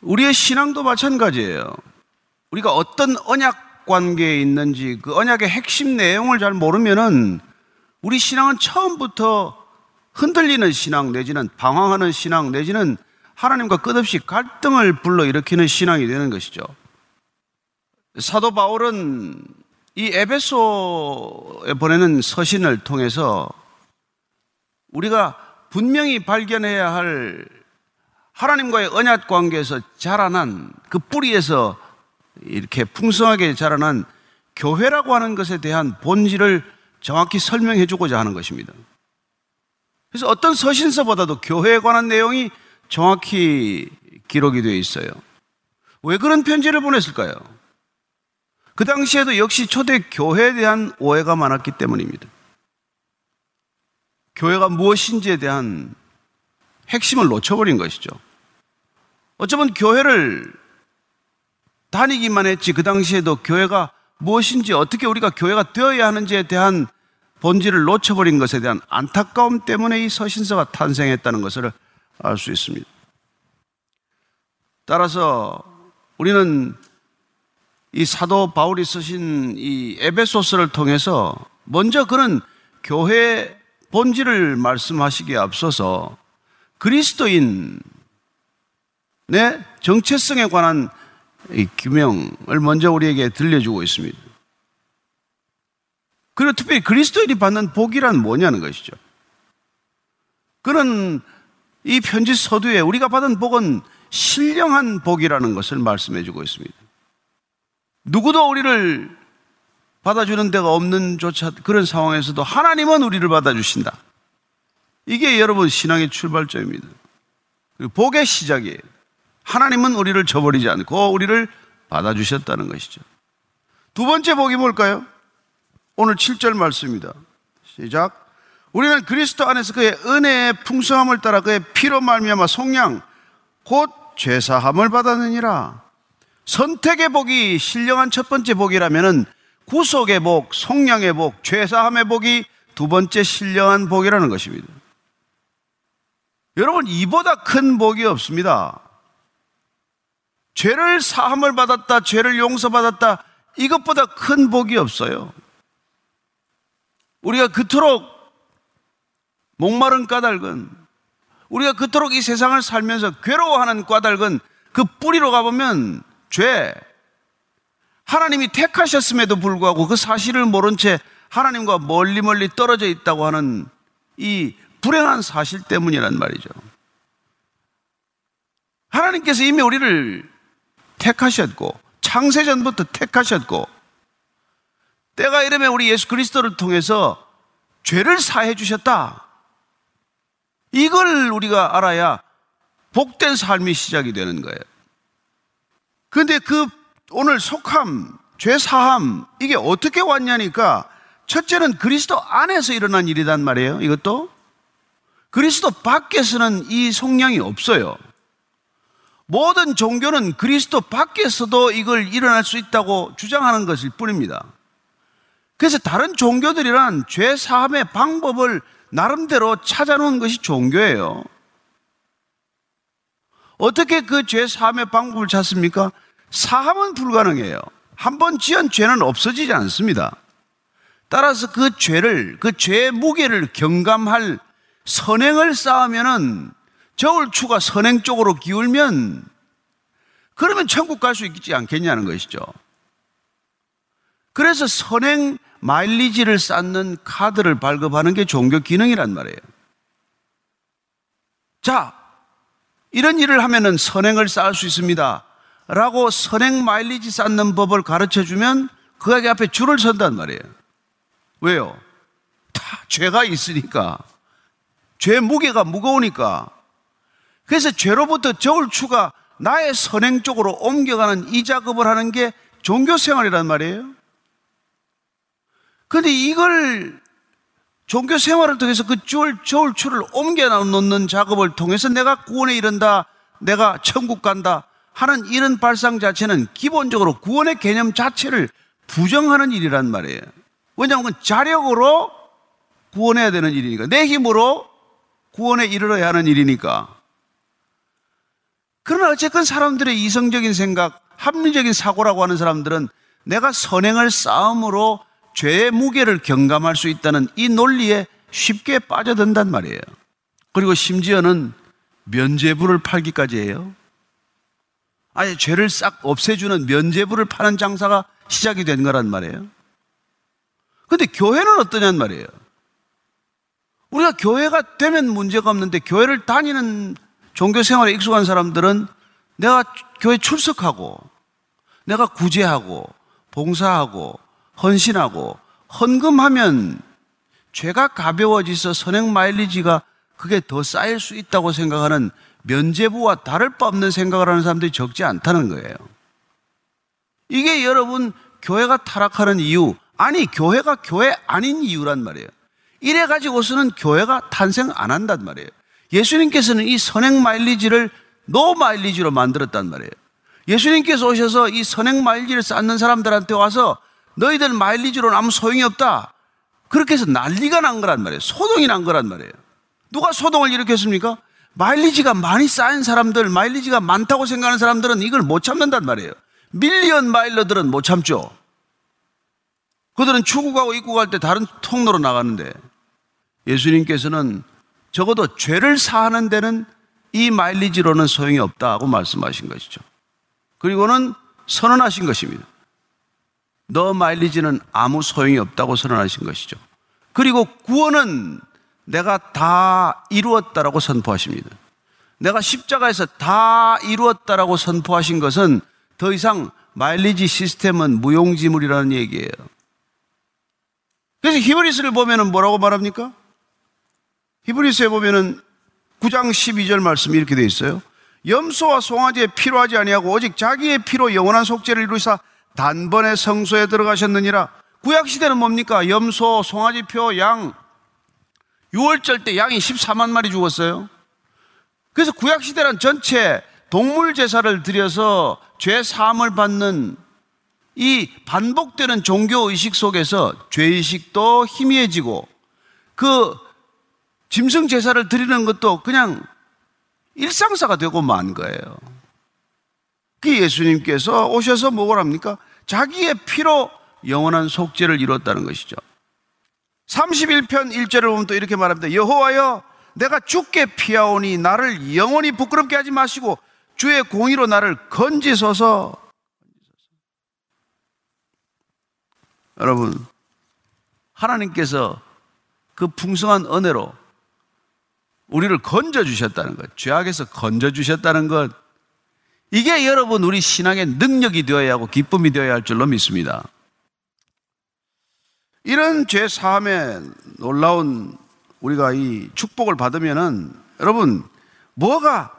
우리의 신앙도 마찬가지예요. 우리가 어떤 언약 관계에 있는지 그 언약의 핵심 내용을 잘 모르면은 우리 신앙은 처음부터 흔들리는 신앙 내지는 방황하는 신앙 내지는 하나님과 끝없이 갈등을 불러일으키는 신앙이 되는 것이죠. 사도 바울은 이 에베소에 보내는 서신을 통해서 우리가 분명히 발견해야 할 하나님과의 언약 관계에서 자라난 그 뿌리에서 이렇게 풍성하게 자라난 교회라고 하는 것에 대한 본질을 정확히 설명해 주고자 하는 것입니다. 그래서 어떤 서신서보다도 교회에 관한 내용이 정확히 기록이 되어 있어요. 왜 그런 편지를 보냈을까요? 그 당시에도 역시 초대 교회에 대한 오해가 많았기 때문입니다. 교회가 무엇인지에 대한 핵심을 놓쳐버린 것이죠. 어쩌면 교회를 다니기만 했지 그 당시에도 교회가 무엇인지 어떻게 우리가 교회가 되어야 하는지에 대한 본질을 놓쳐버린 것에 대한 안타까움 때문에 이 서신서가 탄생했다는 것을 알 수 있습니다. 따라서 우리는 이 사도 바울이 쓰신 이 에베소서를 통해서 먼저 그는 교회 본질을 말씀하시기에 앞서서 그리스도인의 정체성에 관한 이 규명을 먼저 우리에게 들려주고 있습니다. 그리고 특별히 그리스도인이 받는 복이란 뭐냐는 것이죠. 그는 이 편지 서두에 우리가 받은 복은 신령한 복이라는 것을 말씀해 주고 있습니다. 누구도 우리를 받아주는 데가 없는 조차 그런 상황에서도 하나님은 우리를 받아주신다. 이게 여러분 신앙의 출발점입니다. 복의 시작이에요. 하나님은 우리를 저버리지 않고 우리를 받아주셨다는 것이죠. 두 번째 복이 뭘까요? 오늘 7절 말씀입니다. 시작. 우리는 그리스도 안에서 그의 은혜의 풍성함을 따라 그의 피로 말미암아 속량 곧 죄사함을 받았느니라. 선택의 복이 신령한 첫 번째 복이라면은 구속의 복, 속량의 복, 죄사함의 복이 두 번째 신령한 복이라는 것입니다. 여러분 이보다 큰 복이 없습니다. 죄를 사함을 받았다, 죄를 용서받았다, 이것보다 큰 복이 없어요. 우리가 그토록 목마른 까닭은 우리가 그토록 이 세상을 살면서 괴로워하는 까닭은 그 뿌리로 가보면 죄. 하나님이 택하셨음에도 불구하고 그 사실을 모른 채 하나님과 멀리 멀리 떨어져 있다고 하는 이 불행한 사실 때문이란 말이죠. 하나님께서 이미 우리를 택하셨고 창세전부터 택하셨고 때가 이르면 우리 예수 그리스도를 통해서 죄를 사해 주셨다. 이걸 우리가 알아야 복된 삶이 시작이 되는 거예요. 근데 그 오늘 속함, 죄 사함 이게 어떻게 왔냐니까 첫째는 그리스도 안에서 일어난 일이란 말이에요. 이것도 그리스도 밖에서는 이 속량이 없어요. 모든 종교는 그리스도 밖에서도 이걸 일어날 수 있다고 주장하는 것일 뿐입니다. 그래서 다른 종교들이란 죄 사함의 방법을 나름대로 찾아놓은 것이 종교예요. 어떻게 그 죄 사함의 방법을 찾습니까? 사함은 불가능해요. 한 번 지은 죄는 없어지지 않습니다. 따라서 그 죄를, 그 죄의 무게를 경감할 선행을 쌓으면은 저울추가 선행 쪽으로 기울면 그러면 천국 갈 수 있지 않겠냐는 것이죠. 그래서 선행 마일리지를 쌓는 카드를 발급하는 게 종교 기능이란 말이에요. 자, 이런 일을 하면은 선행을 쌓을 수 있습니다. 라고 선행 마일리지 쌓는 법을 가르쳐 주면 그에게 앞에 줄을 선단 말이에요. 왜요? 다 죄가 있으니까. 죄 무게가 무거우니까. 그래서 죄로부터 저울추가 나의 선행 쪽으로 옮겨가는 이 작업을 하는 게 종교 생활이란 말이에요. 근데 이걸 종교 생활을 통해서 그 저울, 저울추를 옮겨 놓는 작업을 통해서 내가 구원에 이른다, 내가 천국 간다 하는 이런 발상 자체는 기본적으로 구원의 개념 자체를 부정하는 일이란 말이에요. 왜냐하면 자력으로 구원해야 되는 일이니까. 내 힘으로 구원에 이르러야 하는 일이니까. 그러나 어쨌든 사람들의 이성적인 생각, 합리적인 사고라고 하는 사람들은 내가 선행을 쌓음으로 죄의 무게를 경감할 수 있다는 이 논리에 쉽게 빠져든단 말이에요. 그리고 심지어는 면제부를 팔기까지 해요. 아예 죄를 싹 없애주는 면제부를 파는 장사가 시작이 된 거란 말이에요. 근데 교회는 어떠냔 말이에요. 우리가 교회가 되면 문제가 없는데 교회를 다니는 종교 생활에 익숙한 사람들은 내가 교회 출석하고 내가 구제하고 봉사하고 헌신하고 헌금하면 죄가 가벼워져서 선행 마일리지가 그게 더 쌓일 수 있다고 생각하는 면제부와 다를 바 없는 생각을 하는 사람들이 적지 않다는 거예요. 이게 여러분 교회가 타락하는 이유, 아니 교회가 교회 아닌 이유란 말이에요. 이래 가지고서는 교회가 탄생 안 한단 말이에요. 예수님께서는 이 선행 마일리지를 no 마일리지로 만들었단 말이에요. 예수님께서 오셔서 이 선행 마일리지를 쌓는 사람들한테 와서 너희들 마일리지로는 아무 소용이 없다. 그렇게 해서 난리가 난 거란 말이에요. 소동이 난 거란 말이에요. 누가 소동을 일으켰습니까? 마일리지가 많이 쌓인 사람들, 마일리지가 많다고 생각하는 사람들은 이걸 못 참는단 말이에요. 밀리언 마일러들은 못 참죠. 그들은 출국하고 입국할 때 다른 통로로 나가는데 예수님께서는 적어도 죄를 사하는 데는 이 마일리지로는 소용이 없다고 말씀하신 것이죠. 그리고는 선언하신 것입니다. 너 마일리지는 아무 소용이 없다고 선언하신 것이죠. 그리고 구원은 내가 다 이루었다라고 선포하십니다. 내가 십자가에서 다 이루었다라고 선포하신 것은 더 이상 마일리지 시스템은 무용지물이라는 얘기예요. 그래서 히브리스를 보면은 뭐라고 말합니까? 히브리스에 보면은 9장 12절 말씀이 이렇게 되어 있어요. 염소와 송아지에 필요하지 아니하고 오직 자기의 피로 영원한 속죄를 이루사 단번에 성소에 들어가셨느니라. 구약 시대는 뭡니까? 염소, 송아지표, 양. 6월절 때 양이 14만 마리 죽었어요. 그래서 구약 시대란 전체 동물 제사를 드려서 죄 사함을 받는 이 반복되는 종교 의식 속에서 죄 의식도 희미해지고 그 짐승 제사를 드리는 것도 그냥 일상사가 되고 만 거예요. 그 예수님께서 오셔서 뭐라 합니까? 자기의 피로 영원한 속죄를 이뤘다는 것이죠. 31편 1절을 보면 또 이렇게 말합니다. 여호와여 내가 죽게 피하오니 나를 영원히 부끄럽게 하지 마시고 주의 공의로 나를 건지소서. 여러분 하나님께서 그 풍성한 은혜로 우리를 건져 주셨다는 것, 죄악에서 건져 주셨다는 것, 이게 여러분 우리 신앙의 능력이 되어야 하고 기쁨이 되어야 할 줄로 믿습니다. 이런 죄 사함에 놀라운 우리가 이 축복을 받으면은 여러분 뭐가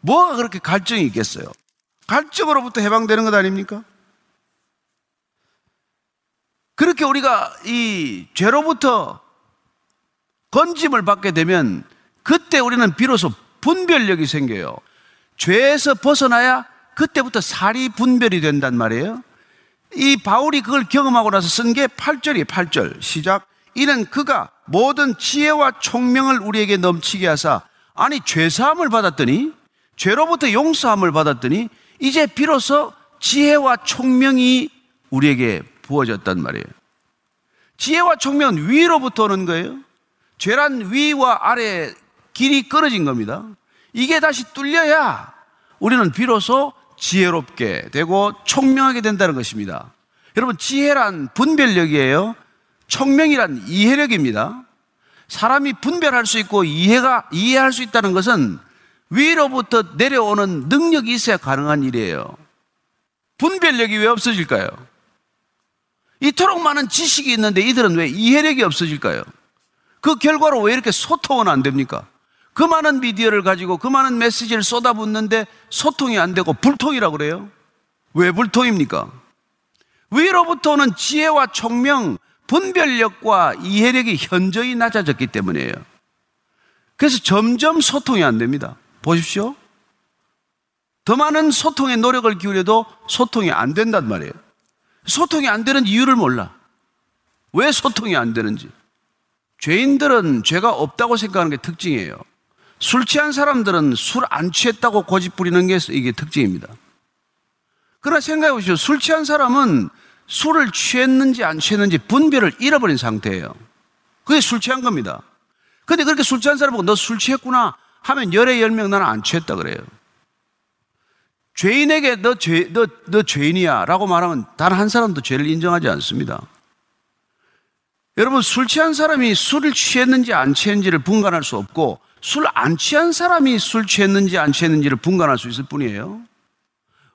뭐가 그렇게 갈증이 있겠어요? 갈증으로부터 해방되는 것 아닙니까? 그렇게 우리가 이 죄로부터 건짐을 받게 되면 그때 우리는 비로소 분별력이 생겨요. 죄에서 벗어나야 그때부터 살이 분별이 된단 말이에요. 이 바울이 그걸 경험하고 나서 쓴 게 8절이에요, 8절. 시작. 이는 그가 모든 지혜와 총명을 우리에게 넘치게 하사 아니 죄사함을 받았더니 죄로부터 용서함을 받았더니 이제 비로소 지혜와 총명이 우리에게 부어졌단 말이에요. 지혜와 총명은 위로부터 오는 거예요. 죄란 위와 아래 길이 끊어진 겁니다. 이게 다시 뚫려야 우리는 비로소 지혜롭게 되고 총명하게 된다는 것입니다. 여러분, 지혜란 분별력이에요. 총명이란 이해력입니다. 사람이 분별할 수 있고 이해가, 이해할 수 있다는 것은 위로부터 내려오는 능력이 있어야 가능한 일이에요. 분별력이 왜 없어질까요? 이토록 많은 지식이 있는데 이들은 왜 이해력이 없어질까요? 그 결과로 왜 이렇게 소통은 안 됩니까? 그 많은 미디어를 가지고 그 많은 메시지를 쏟아붓는데 소통이 안 되고 불통이라고 그래요? 왜 불통입니까? 위로부터 오는 지혜와 총명, 분별력과 이해력이 현저히 낮아졌기 때문이에요. 그래서 점점 소통이 안 됩니다. 보십시오. 더 많은 소통에 노력을 기울여도 소통이 안 된단 말이에요. 소통이 안 되는 이유를 몰라. 왜 소통이 안 되는지. 죄인들은 죄가 없다고 생각하는 게 특징이에요. 술 취한 사람들은 술 안 취했다고 고집 부리는 게 이게 특징입니다. 그러나 생각해 보시오. 술 취한 사람은 술을 취했는지 안 취했는지 분별을 잃어버린 상태예요. 그게 술 취한 겁니다. 근데 그렇게 술 취한 사람 보고 너 술 취했구나 하면 열에 열 명 나는 안 취했다 그래요. 죄인에게 너 죄, 너, 너 죄인이야 라고 말하면 단 한 사람도 죄를 인정하지 않습니다. 여러분, 술 취한 사람이 술을 취했는지 안 취했는지를 분간할 수 없고 술 안 취한 사람이 술 취했는지 안 취했는지를 분간할 수 있을 뿐이에요.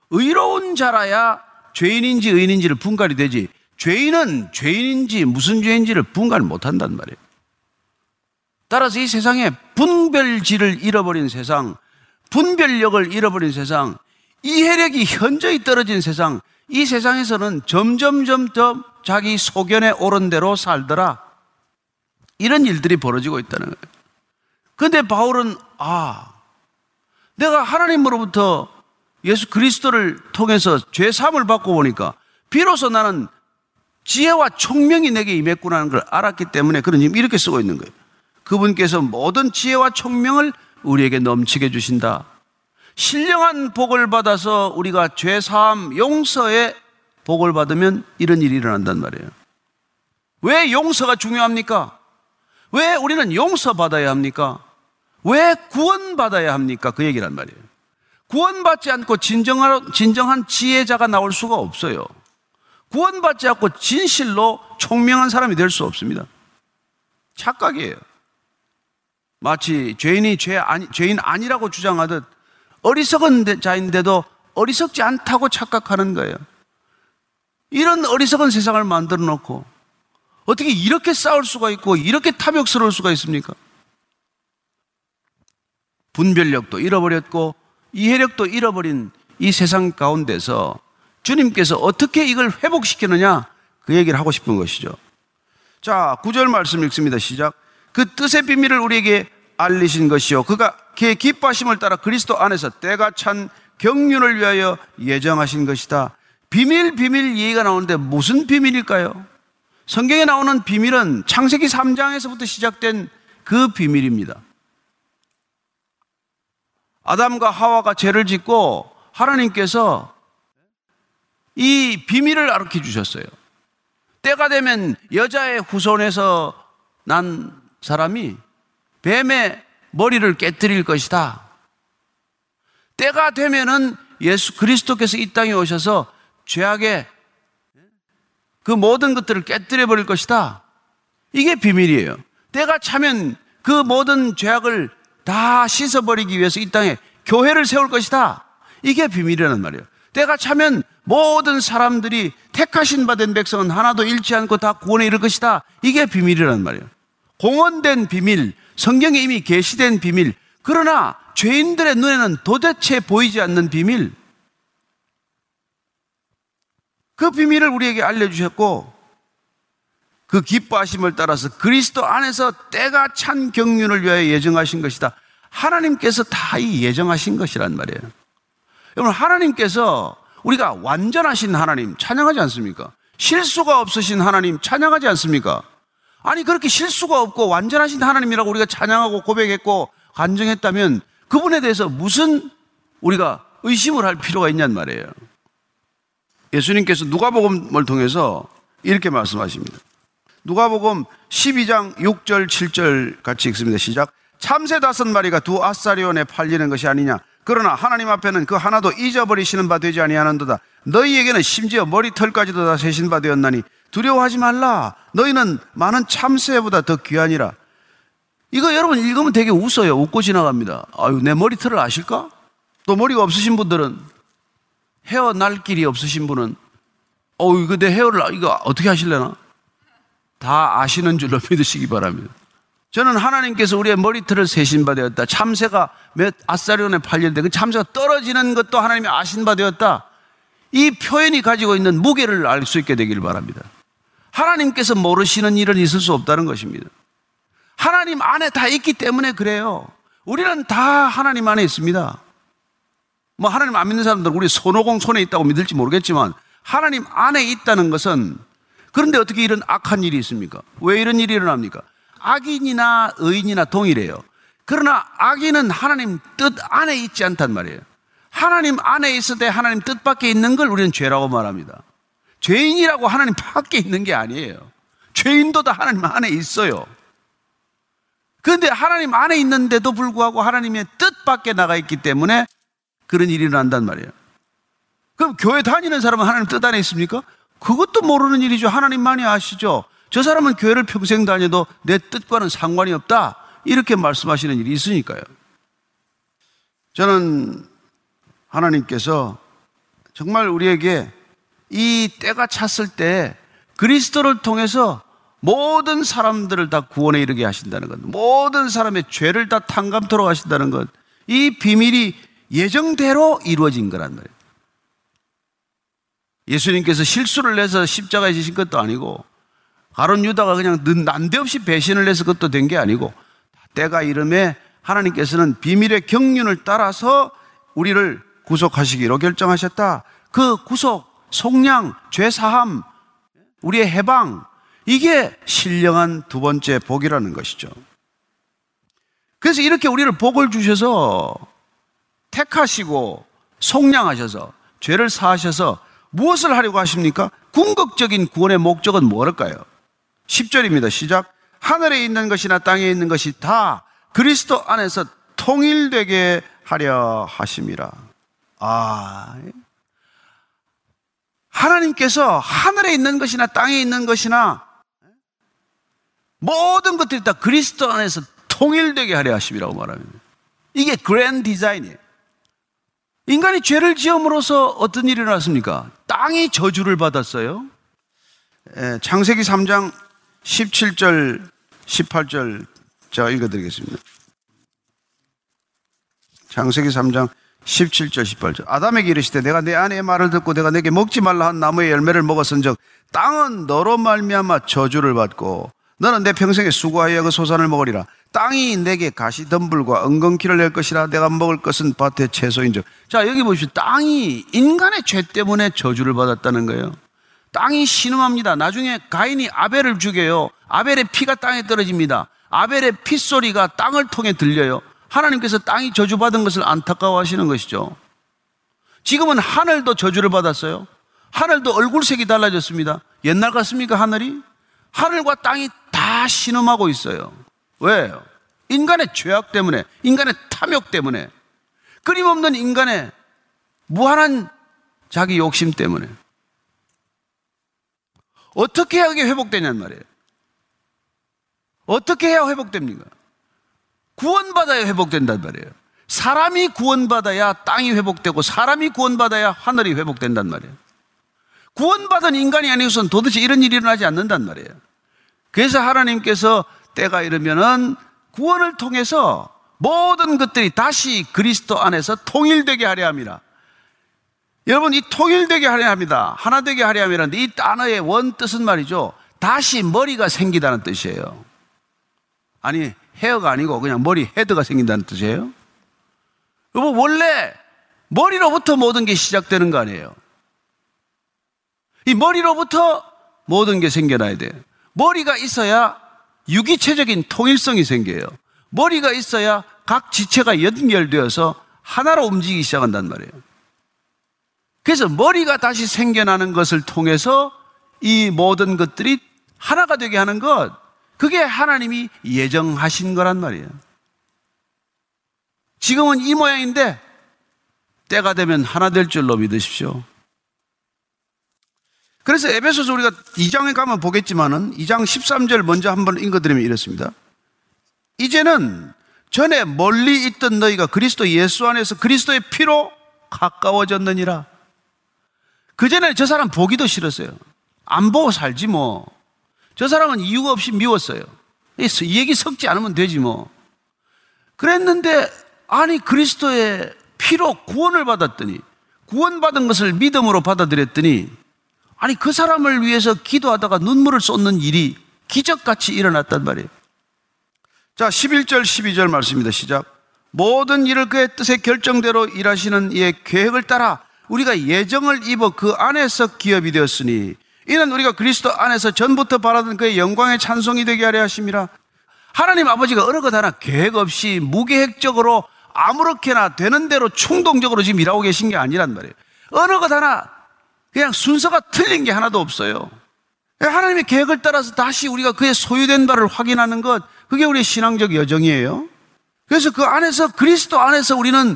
의로운 자라야 죄인인지 의인인지를 분간이 되지 죄인은 죄인인지 무슨 죄인지를 분간을 못 한단 말이에요. 따라서 이 세상에 분별지를 잃어버린 세상, 분별력을 잃어버린 세상, 이해력이 현저히 떨어진 세상, 이 세상에서는 점점점 더 자기 소견에 옳은 대로 살더라. 이런 일들이 벌어지고 있다는 거예요. 근데 바울은, 아, 내가 하나님으로부터 예수 그리스도를 통해서 죄 사함을 받고 보니까 비로소 나는 지혜와 총명이 내게 임했구나는 걸 알았기 때문에 그런 이렇게 쓰고 있는 거예요. 그분께서 모든 지혜와 총명을 우리에게 넘치게 주신다. 신령한 복을 받아서 우리가 죄 사함 용서의 복을 받으면 이런 일이 일어난단 말이에요. 왜 용서가 중요합니까? 왜 우리는 용서받아야 합니까? 왜 구원받아야 합니까? 그 얘기란 말이에요. 구원받지 않고 진정한, 진정한 지혜자가 나올 수가 없어요. 구원받지 않고 진실로 총명한 사람이 될 수 없습니다. 착각이에요. 마치 죄인이 죄 아니, 죄인 아니라고 주장하듯 어리석은 자인데도 어리석지 않다고 착각하는 거예요. 이런 어리석은 세상을 만들어 놓고 어떻게 이렇게 싸울 수가 있고 이렇게 탐욕스러울 수가 있습니까? 분별력도 잃어버렸고 이해력도 잃어버린 이 세상 가운데서 주님께서 어떻게 이걸 회복시키느냐 그 얘기를 하고 싶은 것이죠. 자, 구절 말씀 읽습니다. 시작. 그 뜻의 비밀을 우리에게 알리신 것이요. 그가 그의 기뻐하심을 따라 그리스도 안에서 때가 찬 경륜을 위하여 예정하신 것이다. 비밀, 비밀 얘기가 나오는데 무슨 비밀일까요? 성경에 나오는 비밀은 창세기 3장에서부터 시작된 그 비밀입니다. 아담과 하와가 죄를 짓고 하나님께서 이 비밀을 알려 주셨어요. 때가 되면 여자의 후손에서 난 사람이 뱀의 머리를 깨뜨릴 것이다. 때가 되면은 예수 그리스도께서 이 땅에 오셔서 죄악의 그 모든 것들을 깨뜨려 버릴 것이다. 이게 비밀이에요. 때가 차면 그 모든 죄악을 다 씻어버리기 위해서 이 땅에 교회를 세울 것이다. 이게 비밀이라는 말이에요. 때가 차면 모든 사람들이 택하신 바된 백성은 하나도 잃지 않고 다 구원에 이를 것이다. 이게 비밀이라는 말이에요. 공언된 비밀, 성경에 이미 계시된 비밀. 그러나 죄인들의 눈에는 도대체 보이지 않는 비밀. 그 비밀을 우리에게 알려주셨고 그 기뻐하심을 따라서 그리스도 안에서 때가 찬 경륜을 위하여 예정하신 것이다. 하나님께서 다 이 예정하신 것이란 말이에요. 여러분, 하나님께서 우리가 완전하신 하나님 찬양하지 않습니까? 실수가 없으신 하나님 찬양하지 않습니까? 아니, 그렇게 실수가 없고 완전하신 하나님이라고 우리가 찬양하고 고백했고 간증했다면 그분에 대해서 무슨 우리가 의심을 할 필요가 있냔 말이에요. 예수님께서 누가복음을 통해서 이렇게 말씀하십니다. 누가복음 12장 6절 7절 같이 읽습니다. 시작. 참새 다섯 마리가 두 아사리온에 팔리는 것이 아니냐. 그러나 하나님 앞에는 그 하나도 잊어버리시는 바 되지 아니하는도다. 너희에게는 심지어 머리털까지도 다 세신 바 되었나니 두려워하지 말라. 너희는 많은 참새보다 더 귀하니라. 이거 여러분 읽으면 되게 웃어요. 웃고 지나갑니다. 아유, 내 머리털을 아실까? 또 머리가 없으신 분들은 헤어 날 길이 없으신 분은 어 이거 내 헤어를 이거 어떻게 하실래나? 다 아시는 줄로 믿으시기 바랍니다. 저는 하나님께서 우리의 머리털을 세신 바 되었다. 참새가 몇 아사리온에 팔렸는데 그 참새가 떨어지는 것도 하나님이 아신 바 되었다. 이 표현이 가지고 있는 무게를 알 수 있게 되기를 바랍니다. 하나님께서 모르시는 일은 있을 수 없다는 것입니다. 하나님 안에 다 있기 때문에 그래요. 우리는 다 하나님 안에 있습니다. 뭐 하나님 안 믿는 사람들 우리 손오공 손에 있다고 믿을지 모르겠지만 하나님 안에 있다는 것은 그런데 어떻게 이런 악한 일이 있습니까? 왜 이런 일이 일어납니까? 악인이나 의인이나 동일해요. 그러나 악인은 하나님 뜻 안에 있지 않단 말이에요. 하나님 안에 있을 때 하나님 뜻 밖에 있는 걸 우리는 죄라고 말합니다. 죄인이라고 하나님 밖에 있는 게 아니에요. 죄인도 다 하나님 안에 있어요. 그런데 하나님 안에 있는데도 불구하고 하나님의 뜻 밖에 나가 있기 때문에 그런 일이 일어난단 말이에요. 그럼 교회 다니는 사람은 하나님 뜻 안에 있습니까? 그것도 모르는 일이죠. 하나님만이 아시죠. 저 사람은 교회를 평생 다녀도 내 뜻과는 상관이 없다. 이렇게 말씀하시는 일이 있으니까요. 저는 하나님께서 정말 우리에게 이 때가 찼을 때 그리스도를 통해서 모든 사람들을 다 구원에 이르게 하신다는 것, 모든 사람의 죄를 다 탕감토록 하신다는 것, 이 비밀이 예정대로 이루어진 거란 말이에요. 예수님께서 실수를 내서 십자가에 지신 것도 아니고, 가론 유다가 그냥 난데없이 배신을 해서 그것도 된 게 아니고, 때가 이름에 하나님께서는 비밀의 경륜을 따라서 우리를 구속하시기로 결정하셨다. 그 구속, 속량, 죄사함, 우리의 해방, 이게 신령한 두 번째 복이라는 것이죠. 그래서 이렇게 우리를 복을 주셔서 택하시고 속량하셔서 죄를 사하셔서 무엇을 하려고 하십니까? 궁극적인 구원의 목적은 뭐일까요? 10절입니다. 시작. 하늘에 있는 것이나 땅에 있는 것이 다 그리스도 안에서 통일되게 하려 하심이라. 아. 하나님께서 하늘에 있는 것이나 땅에 있는 것이나 모든 것들이 다 그리스도 안에서 통일되게 하려 하심이라고 말합니다. 이게 그랜 디자인이에요. 인간이 죄를 지음으로써 어떤 일이 일어났습니까? 땅이 저주를 받았어요. 예, 창세기 3장 17절, 18절 제가 읽어드리겠습니다. 창세기 3장 17절 18절 아담에게 이르시되 내가 내 아내의 말을 듣고 내가 내게 먹지 말라 한 나무의 열매를 먹었은즉 땅은 너로 말미암아 저주를 받고 너는 내 평생에 수고하여 그 소산을 먹으리라 땅이 내게 가시덤불과 엉겅퀴를 낼 것이라 내가 먹을 것은 밭의 채소인즉 자 여기 보시오 땅이 인간의 죄 때문에 저주를 받았다는 거예요 땅이 신음합니다 나중에 가인이 아벨을 죽여요 아벨의 피가 땅에 떨어집니다 아벨의 핏소리가 땅을 통해 들려요 하나님께서 땅이 저주받은 것을 안타까워하시는 것이죠. 지금은 하늘도 저주를 받았어요. 하늘도 얼굴색이 달라졌습니다. 옛날 같습니까, 하늘이? 하늘과 땅이 다 신음하고 있어요. 왜요? 인간의 죄악 때문에, 인간의 탐욕 때문에, 끊임없는 인간의 무한한 자기 욕심 때문에. 어떻게 해야 이게 회복되냔 말이에요. 어떻게 해야 회복됩니까? 구원받아야 회복된단 말이에요. 사람이 구원받아야 땅이 회복되고 사람이 구원받아야 하늘이 회복된단 말이에요. 구원받은 인간이 아니고선 도대체 이런 일이 일어나지 않는단 말이에요. 그래서 하나님께서 때가 이르면은 구원을 통해서 모든 것들이 다시 그리스도 안에서 통일되게 하려 합니다. 여러분, 이 통일되게 하려 합니다. 하나 되게 하려 함이라는데 이 단어의 원 뜻은 말이죠. 다시 머리가 생기다는 뜻이에요. 아니, 헤어가 아니고 그냥 머리 헤드가 생긴다는 뜻이에요. 여보, 원래 머리로부터 모든 게 시작되는 거 아니에요. 이 머리로부터 모든 게 생겨나야 돼요. 머리가 있어야 유기체적인 통일성이 생겨요. 머리가 있어야 각 지체가 연결되어서 하나로 움직이기 시작한단 말이에요. 그래서 머리가 다시 생겨나는 것을 통해서 이 모든 것들이 하나가 되게 하는 것, 그게 하나님이 예정하신 거란 말이에요. 지금은 이 모양인데 때가 되면 하나 될 줄로 믿으십시오. 그래서 에베소서 우리가 2장에 가면 보겠지만은 2장 13절 먼저 한번 읽어드리면 이렇습니다. 이제는 전에 멀리 있던 너희가 그리스도 예수 안에서 그리스도의 피로 가까워졌느니라. 그전에 저 사람 보기도 싫었어요. 안 보고 살지 뭐. 저 사람은 이유가 없이 미웠어요. 이 얘기 섞지 않으면 되지 뭐. 그랬는데 아니 그리스도의 피로 구원을 받았더니 구원받은 것을 믿음으로 받아들였더니 아니 그 사람을 위해서 기도하다가 눈물을 쏟는 일이 기적같이 일어났단 말이에요. 자, 11절 12절 말씀입니다. 시작. 모든 일을 그의 뜻의 결정대로 일하시는 이의 계획을 따라 우리가 예정을 입어 그 안에서 기업이 되었으니 이는 우리가 그리스도 안에서 전부터 바라던 그의 영광의 찬송이 되게 하려 하심이라. 하나님 아버지가 어느 것 하나 계획 없이 무계획적으로 아무렇게나 되는 대로 충동적으로 지금 일하고 계신 게 아니란 말이에요. 어느 것 하나 그냥 순서가 틀린 게 하나도 없어요. 하나님의 계획을 따라서 다시 우리가 그의 소유된 바를 확인하는 것, 그게 우리의 신앙적 여정이에요. 그래서 그 안에서, 그리스도 안에서 우리는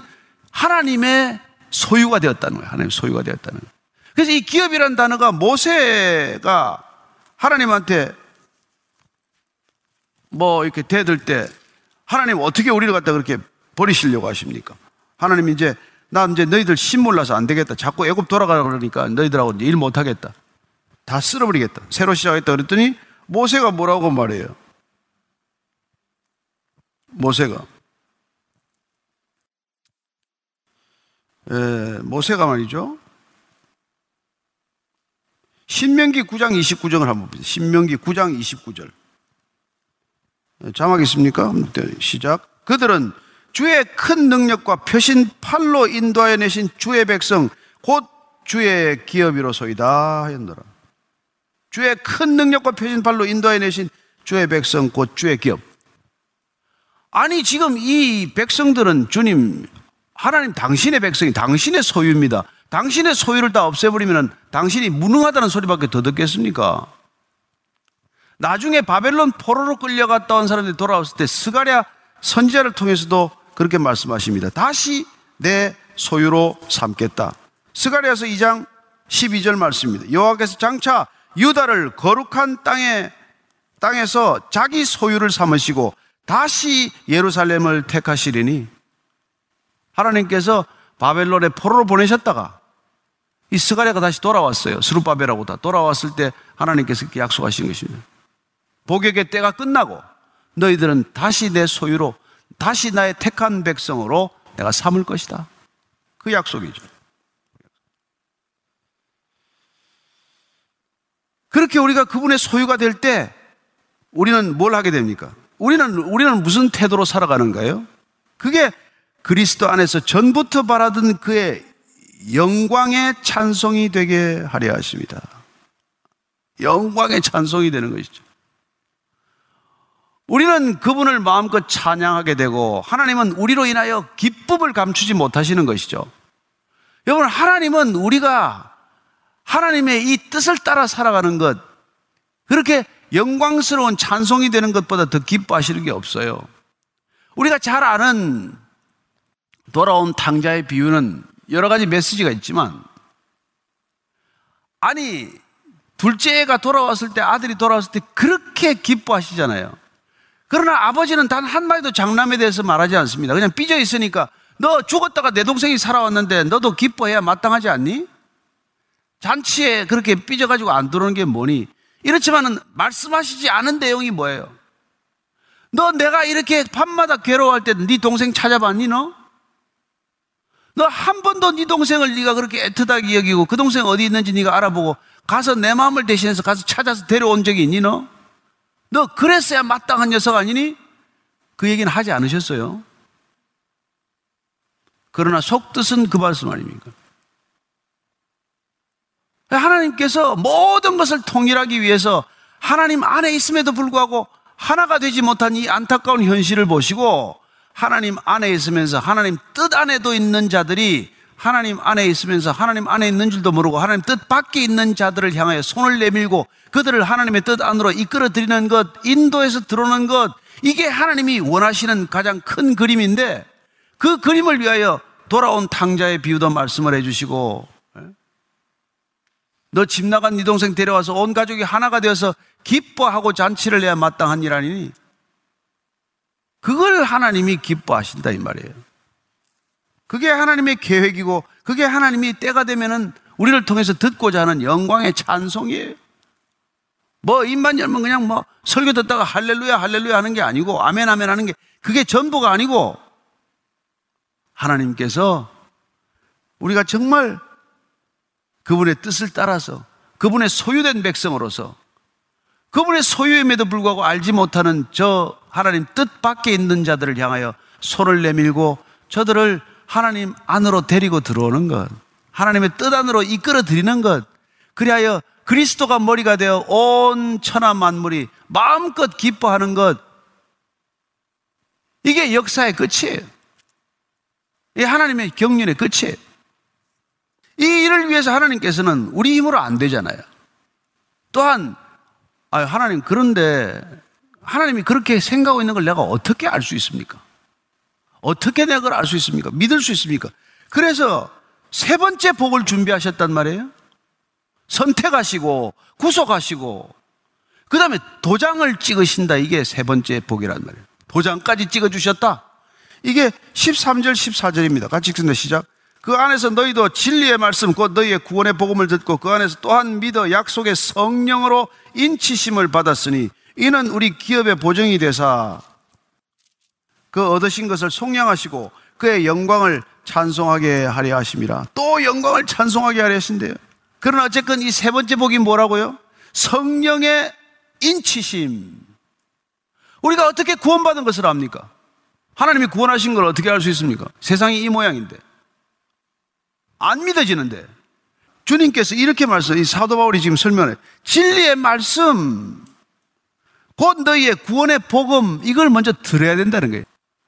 하나님의 소유가 되었다는 거예요. 하나님의 소유가 되었다는 거예요. 그래서 이 기업이라는 단어가 모세가 하나님한테 뭐 이렇게 대들 때 하나님 어떻게 우리를 갖다 그렇게 버리시려고 하십니까? 하나님 이제 나 이제 너희들 신 몰라서 안 되겠다. 자꾸 애굽 돌아가라 그러니까 너희들하고 이제 일 못 하겠다. 다 쓸어버리겠다. 새로 시작했다 그랬더니 모세가 뭐라고 말해요? 모세가 에, 모세가 말이죠. 신명기 9장 29절을 한번 보세요. 신명기 9장 29절. 자막 있습니까? 시작. 그들은 주의 큰 능력과 표신 팔로 인도하여 내신 주의 백성 곧 주의 기업이로소이다 하였노라. 주의 큰 능력과 표신 팔로 인도하여 내신 주의 백성 곧 주의 기업. 아니 지금 이 백성들은 주님 하나님 당신의 백성이 당신의 소유입니다. 당신의 소유를 다 없애버리면 당신이 무능하다는 소리밖에 더 듣겠습니까? 나중에 바벨론 포로로 끌려갔다 온 사람들이 돌아왔을 때 스가랴 선지자를 통해서도 그렇게 말씀하십니다. 다시 내 소유로 삼겠다. 스가랴서 2장 12절 말씀입니다. 여호와께서 장차 유다를 거룩한 땅에 땅에서 자기 소유를 삼으시고 다시 예루살렘을 택하시리니 하나님께서 바벨론에 포로로 보내셨다가 이 스가랴가 다시 돌아왔어요. 스룹바벨하고 다 돌아왔을 때 하나님께서 약속하신 것입니다. 복역의 때가 끝나고 너희들은 다시 내 소유로 다시 나의 택한 백성으로 내가 삼을 것이다. 그 약속이죠. 그렇게 우리가 그분의 소유가 될 때 우리는 뭘 하게 됩니까? 우리는, 우리는 무슨 태도로 살아가는가요? 그게 그리스도 안에서 전부터 바라던 그의 영광의 찬송이 되게 하려 하십니다. 영광의 찬송이 되는 것이죠. 우리는 그분을 마음껏 찬양하게 되고 하나님은 우리로 인하여 기쁨을 감추지 못하시는 것이죠. 여러분, 하나님은 우리가 하나님의 이 뜻을 따라 살아가는 것, 그렇게 영광스러운 찬송이 되는 것보다 더 기뻐하시는 게 없어요. 우리가 잘 아는 돌아온 탕자의 비유는 여러 가지 메시지가 있지만, 아니, 둘째가 돌아왔을 때, 아들이 돌아왔을 때 그렇게 기뻐하시잖아요. 그러나 아버지는 단 한마디도 장남에 대해서 말하지 않습니다. 그냥 삐져 있으니까, 너 죽었다가 내 동생이 살아왔는데 너도 기뻐해야 마땅하지 않니? 잔치에 그렇게 삐져가지고 안 들어오는 게 뭐니? 이렇지만은 말씀하시지 않은 내용이 뭐예요? 너 내가 이렇게 밤마다 괴로워할 때 네 동생 찾아봤니 너? 너 한 번도 네 동생을 네가 그렇게 애틋하게 여기고 그 동생 어디 있는지 네가 알아보고 가서 내 마음을 대신해서 가서 찾아서 데려온 적이 있니 너? 너 그랬어야 마땅한 녀석 아니니? 그 얘기는 하지 않으셨어요. 그러나 속뜻은 그 말씀 아닙니까? 하나님께서 모든 것을 통일하기 위해서 하나님 안에 있음에도 불구하고 하나가 되지 못한 이 안타까운 현실을 보시고 하나님 안에 있으면서 하나님 뜻 안에도 있는 자들이 하나님 안에 있으면서 하나님 안에 있는 줄도 모르고 하나님 뜻 밖에 있는 자들을 향하여 손을 내밀고 그들을 하나님의 뜻 안으로 이끌어 드리는 것, 인도에서 들어오는 것, 이게 하나님이 원하시는 가장 큰 그림인데 그 그림을 위하여 돌아온 탕자의 비유도 말씀을 해주시고 너 집 나간 네 동생 데려와서 온 가족이 하나가 되어서 기뻐하고 잔치를 해야 마땅한 일 아니니? 그걸 하나님이 기뻐하신다 이 말이에요. 그게 하나님의 계획이고 그게 하나님이 때가 되면은 우리를 통해서 듣고자 하는 영광의 찬송이에요. 뭐 입만 열면 그냥 뭐 설교 듣다가 할렐루야 할렐루야 하는 게 아니고 아멘 아멘 하는 게 그게 전부가 아니고 하나님께서 우리가 정말 그분의 뜻을 따라서 그분의 소유된 백성으로서 그분의 소유임에도 불구하고 알지 못하는 저 하나님 뜻 밖에 있는 자들을 향하여 손을 내밀고 저들을 하나님 안으로 데리고 들어오는 것, 하나님의 뜻 안으로 이끌어 드리는 것, 그리하여 그리스도가 머리가 되어 온 천하 만물이 마음껏 기뻐하는 것, 이게 역사의 끝이에요. 이 하나님의 경륜의 끝이에요. 이 일을 위해서 하나님께서는 우리 힘으로 안 되잖아요. 또한, 아, 하나님, 그런데 하나님이 그렇게 생각하고 있는 걸 내가 어떻게 알 수 있습니까? 어떻게 내가 그걸 알 수 있습니까? 믿을 수 있습니까? 그래서 세 번째 복을 준비하셨단 말이에요. 선택하시고, 구속하시고, 그 다음에 도장을 찍으신다. 이게 세 번째 복이란 말이에요. 도장까지 찍어주셨다. 이게 13절, 14절입니다. 같이 읽습니다. 시작. 그 안에서 너희도 진리의 말씀 곧 너희의 구원의 복음을 듣고 그 안에서 또한 믿어 약속의 성령으로 인치심을 받았으니 이는 우리 기업의 보정이 되사 그 얻으신 것을 속량하시고 그의 영광을 찬송하게 하려 하심이라 또 영광을 찬송하게 하려 하신대요 그러나 어쨌건 이 세 번째 복이 뭐라고요? 성령의 인치심 우리가 어떻게 구원받은 것을 압니까? 하나님이 구원하신 걸 어떻게 알 수 있습니까? 세상이 이 모양인데 안 믿어지는데 주님께서 이렇게 말씀, 이 사도 바울이 지금 설명해. 진리의 말씀, 곧 너희의 구원의 복음, 이걸 먼저 들어야 된다는 거예요.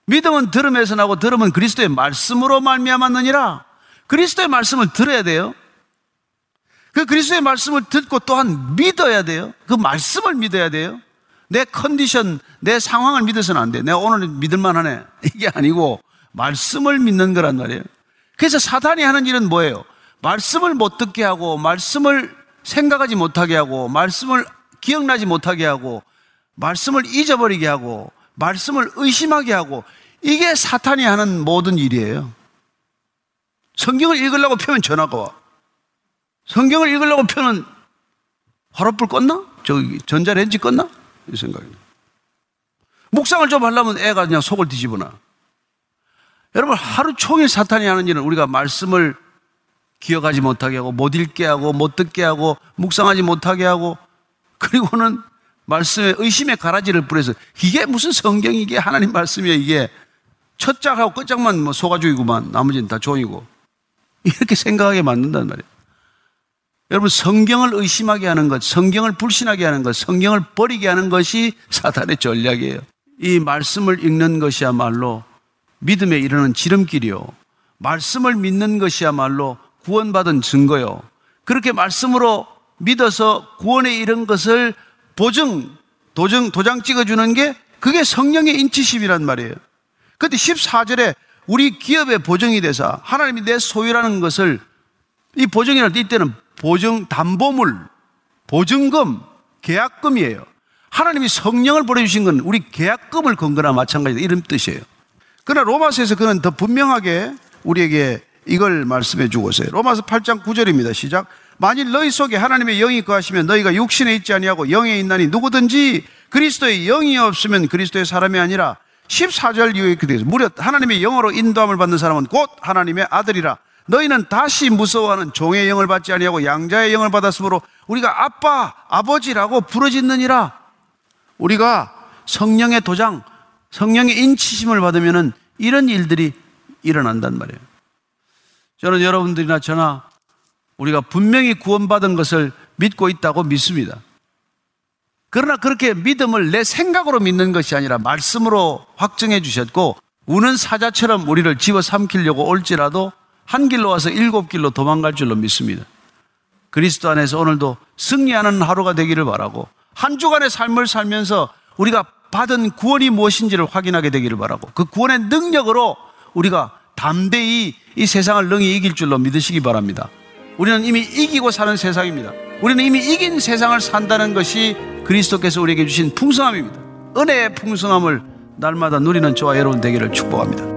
믿음은 들음에서 나고 들음은 그리스도의 말씀으로 말미암았느니라. 그리스도의 말씀을 들어야 돼요. 그 그리스도의 말씀을 듣고 또한 믿어야 돼요. 그 말씀을 믿어야 돼요. 내 컨디션, 내 상황을 믿어서는 안 돼. 내가 오늘 믿을만 하네. 이게 아니고 말씀을 믿는 거란 말이에요. 그래서 사단이 하는 일은 뭐예요? 말씀을 못 듣게 하고, 말씀을 생각하지 못하게 하고, 말씀을 기억나지 못하게 하고, 말씀을 잊어버리게 하고, 말씀을 의심하게 하고 이게 사탄이 하는 모든 일이에요. 성경을 읽으려고 펴면 전화가 와. 성경을 읽으려고 펴면 화롯불 껐나? 저기 전자레인지 껐나? 이 생각이. 묵상을 좀 하려면 애가 그냥 속을 뒤집어놔. 여러분 하루 종일 사탄이 하는 일은 우리가 말씀을 기억하지 못하게 하고 못 읽게 하고 못 듣게 하고 묵상하지 못하게 하고 그리고는 말씀에 의심의 가라지를 뿌려서 이게 무슨 성경이 게 하나님 말씀이에요 이게 첫 장하고 끝장만 뭐 소가죽이구만 나머지는 다 종이고 이렇게 생각하게 만든단 말이에요. 여러분 성경을 의심하게 하는 것, 성경을 불신하게 하는 것, 성경을 버리게 하는 것이 사탄의 전략이에요. 이 말씀을 읽는 것이야말로 믿음에 이르는 지름길이요. 말씀을 믿는 것이야말로 구원받은 증거요. 그렇게 말씀으로 믿어서 구원에 이른 것을 보증, 도장, 도장 찍어주는 게 그게 성령의 인치심이란 말이에요. 근데 14절에 우리 기업의 보증이 돼서 하나님이 내 소유라는 것을 이 보증이랄 때 이때는 보증, 담보물, 보증금, 계약금이에요. 하나님이 성령을 보내주신 건 우리 계약금을 건 거나 마찬가지다. 이런 뜻이에요. 그러나 로마서에서 그는 더 분명하게 우리에게 이걸 말씀해 주고 있어요. 로마서 8장 9절입니다. 시작. 만일 너희 속에 하나님의 영이 거하시면 너희가 육신에 있지 아니하고 영에 있나니 누구든지 그리스도의 영이 없으면 그리스도의 사람이 아니라 14절 이후에 되어 무려 하나님의 영으로 인도함을 받는 사람은 곧 하나님의 아들이라 너희는 다시 무서워하는 종의 영을 받지 아니하고 양자의 영을 받았으므로 우리가 아빠, 아버지라고 부르짖느니라. 우리가 성령의 도장, 성령의 인치심을 받으면은 이런 일들이 일어난단 말이에요. 저는 여러분들이나 저나 우리가 분명히 구원받은 것을 믿고 있다고 믿습니다. 그러나 그렇게 믿음을 내 생각으로 믿는 것이 아니라 말씀으로 확정해 주셨고 우는 사자처럼 우리를 집어 삼키려고 올지라도 한 길로 와서 일곱 길로 도망갈 줄로 믿습니다. 그리스도 안에서 오늘도 승리하는 하루가 되기를 바라고 한 주간의 삶을 살면서 우리가 받은 구원이 무엇인지를 확인하게 되기를 바라고 그 구원의 능력으로 우리가 담대히 이 세상을 능히 이길 줄로 믿으시기 바랍니다. 우리는 이미 이기고 사는 세상입니다. 우리는 이미 이긴 세상을 산다는 것이 그리스도께서 우리에게 주신 풍성함입니다. 은혜의 풍성함을 날마다 누리는 저와 여러분 되기를 축복합니다.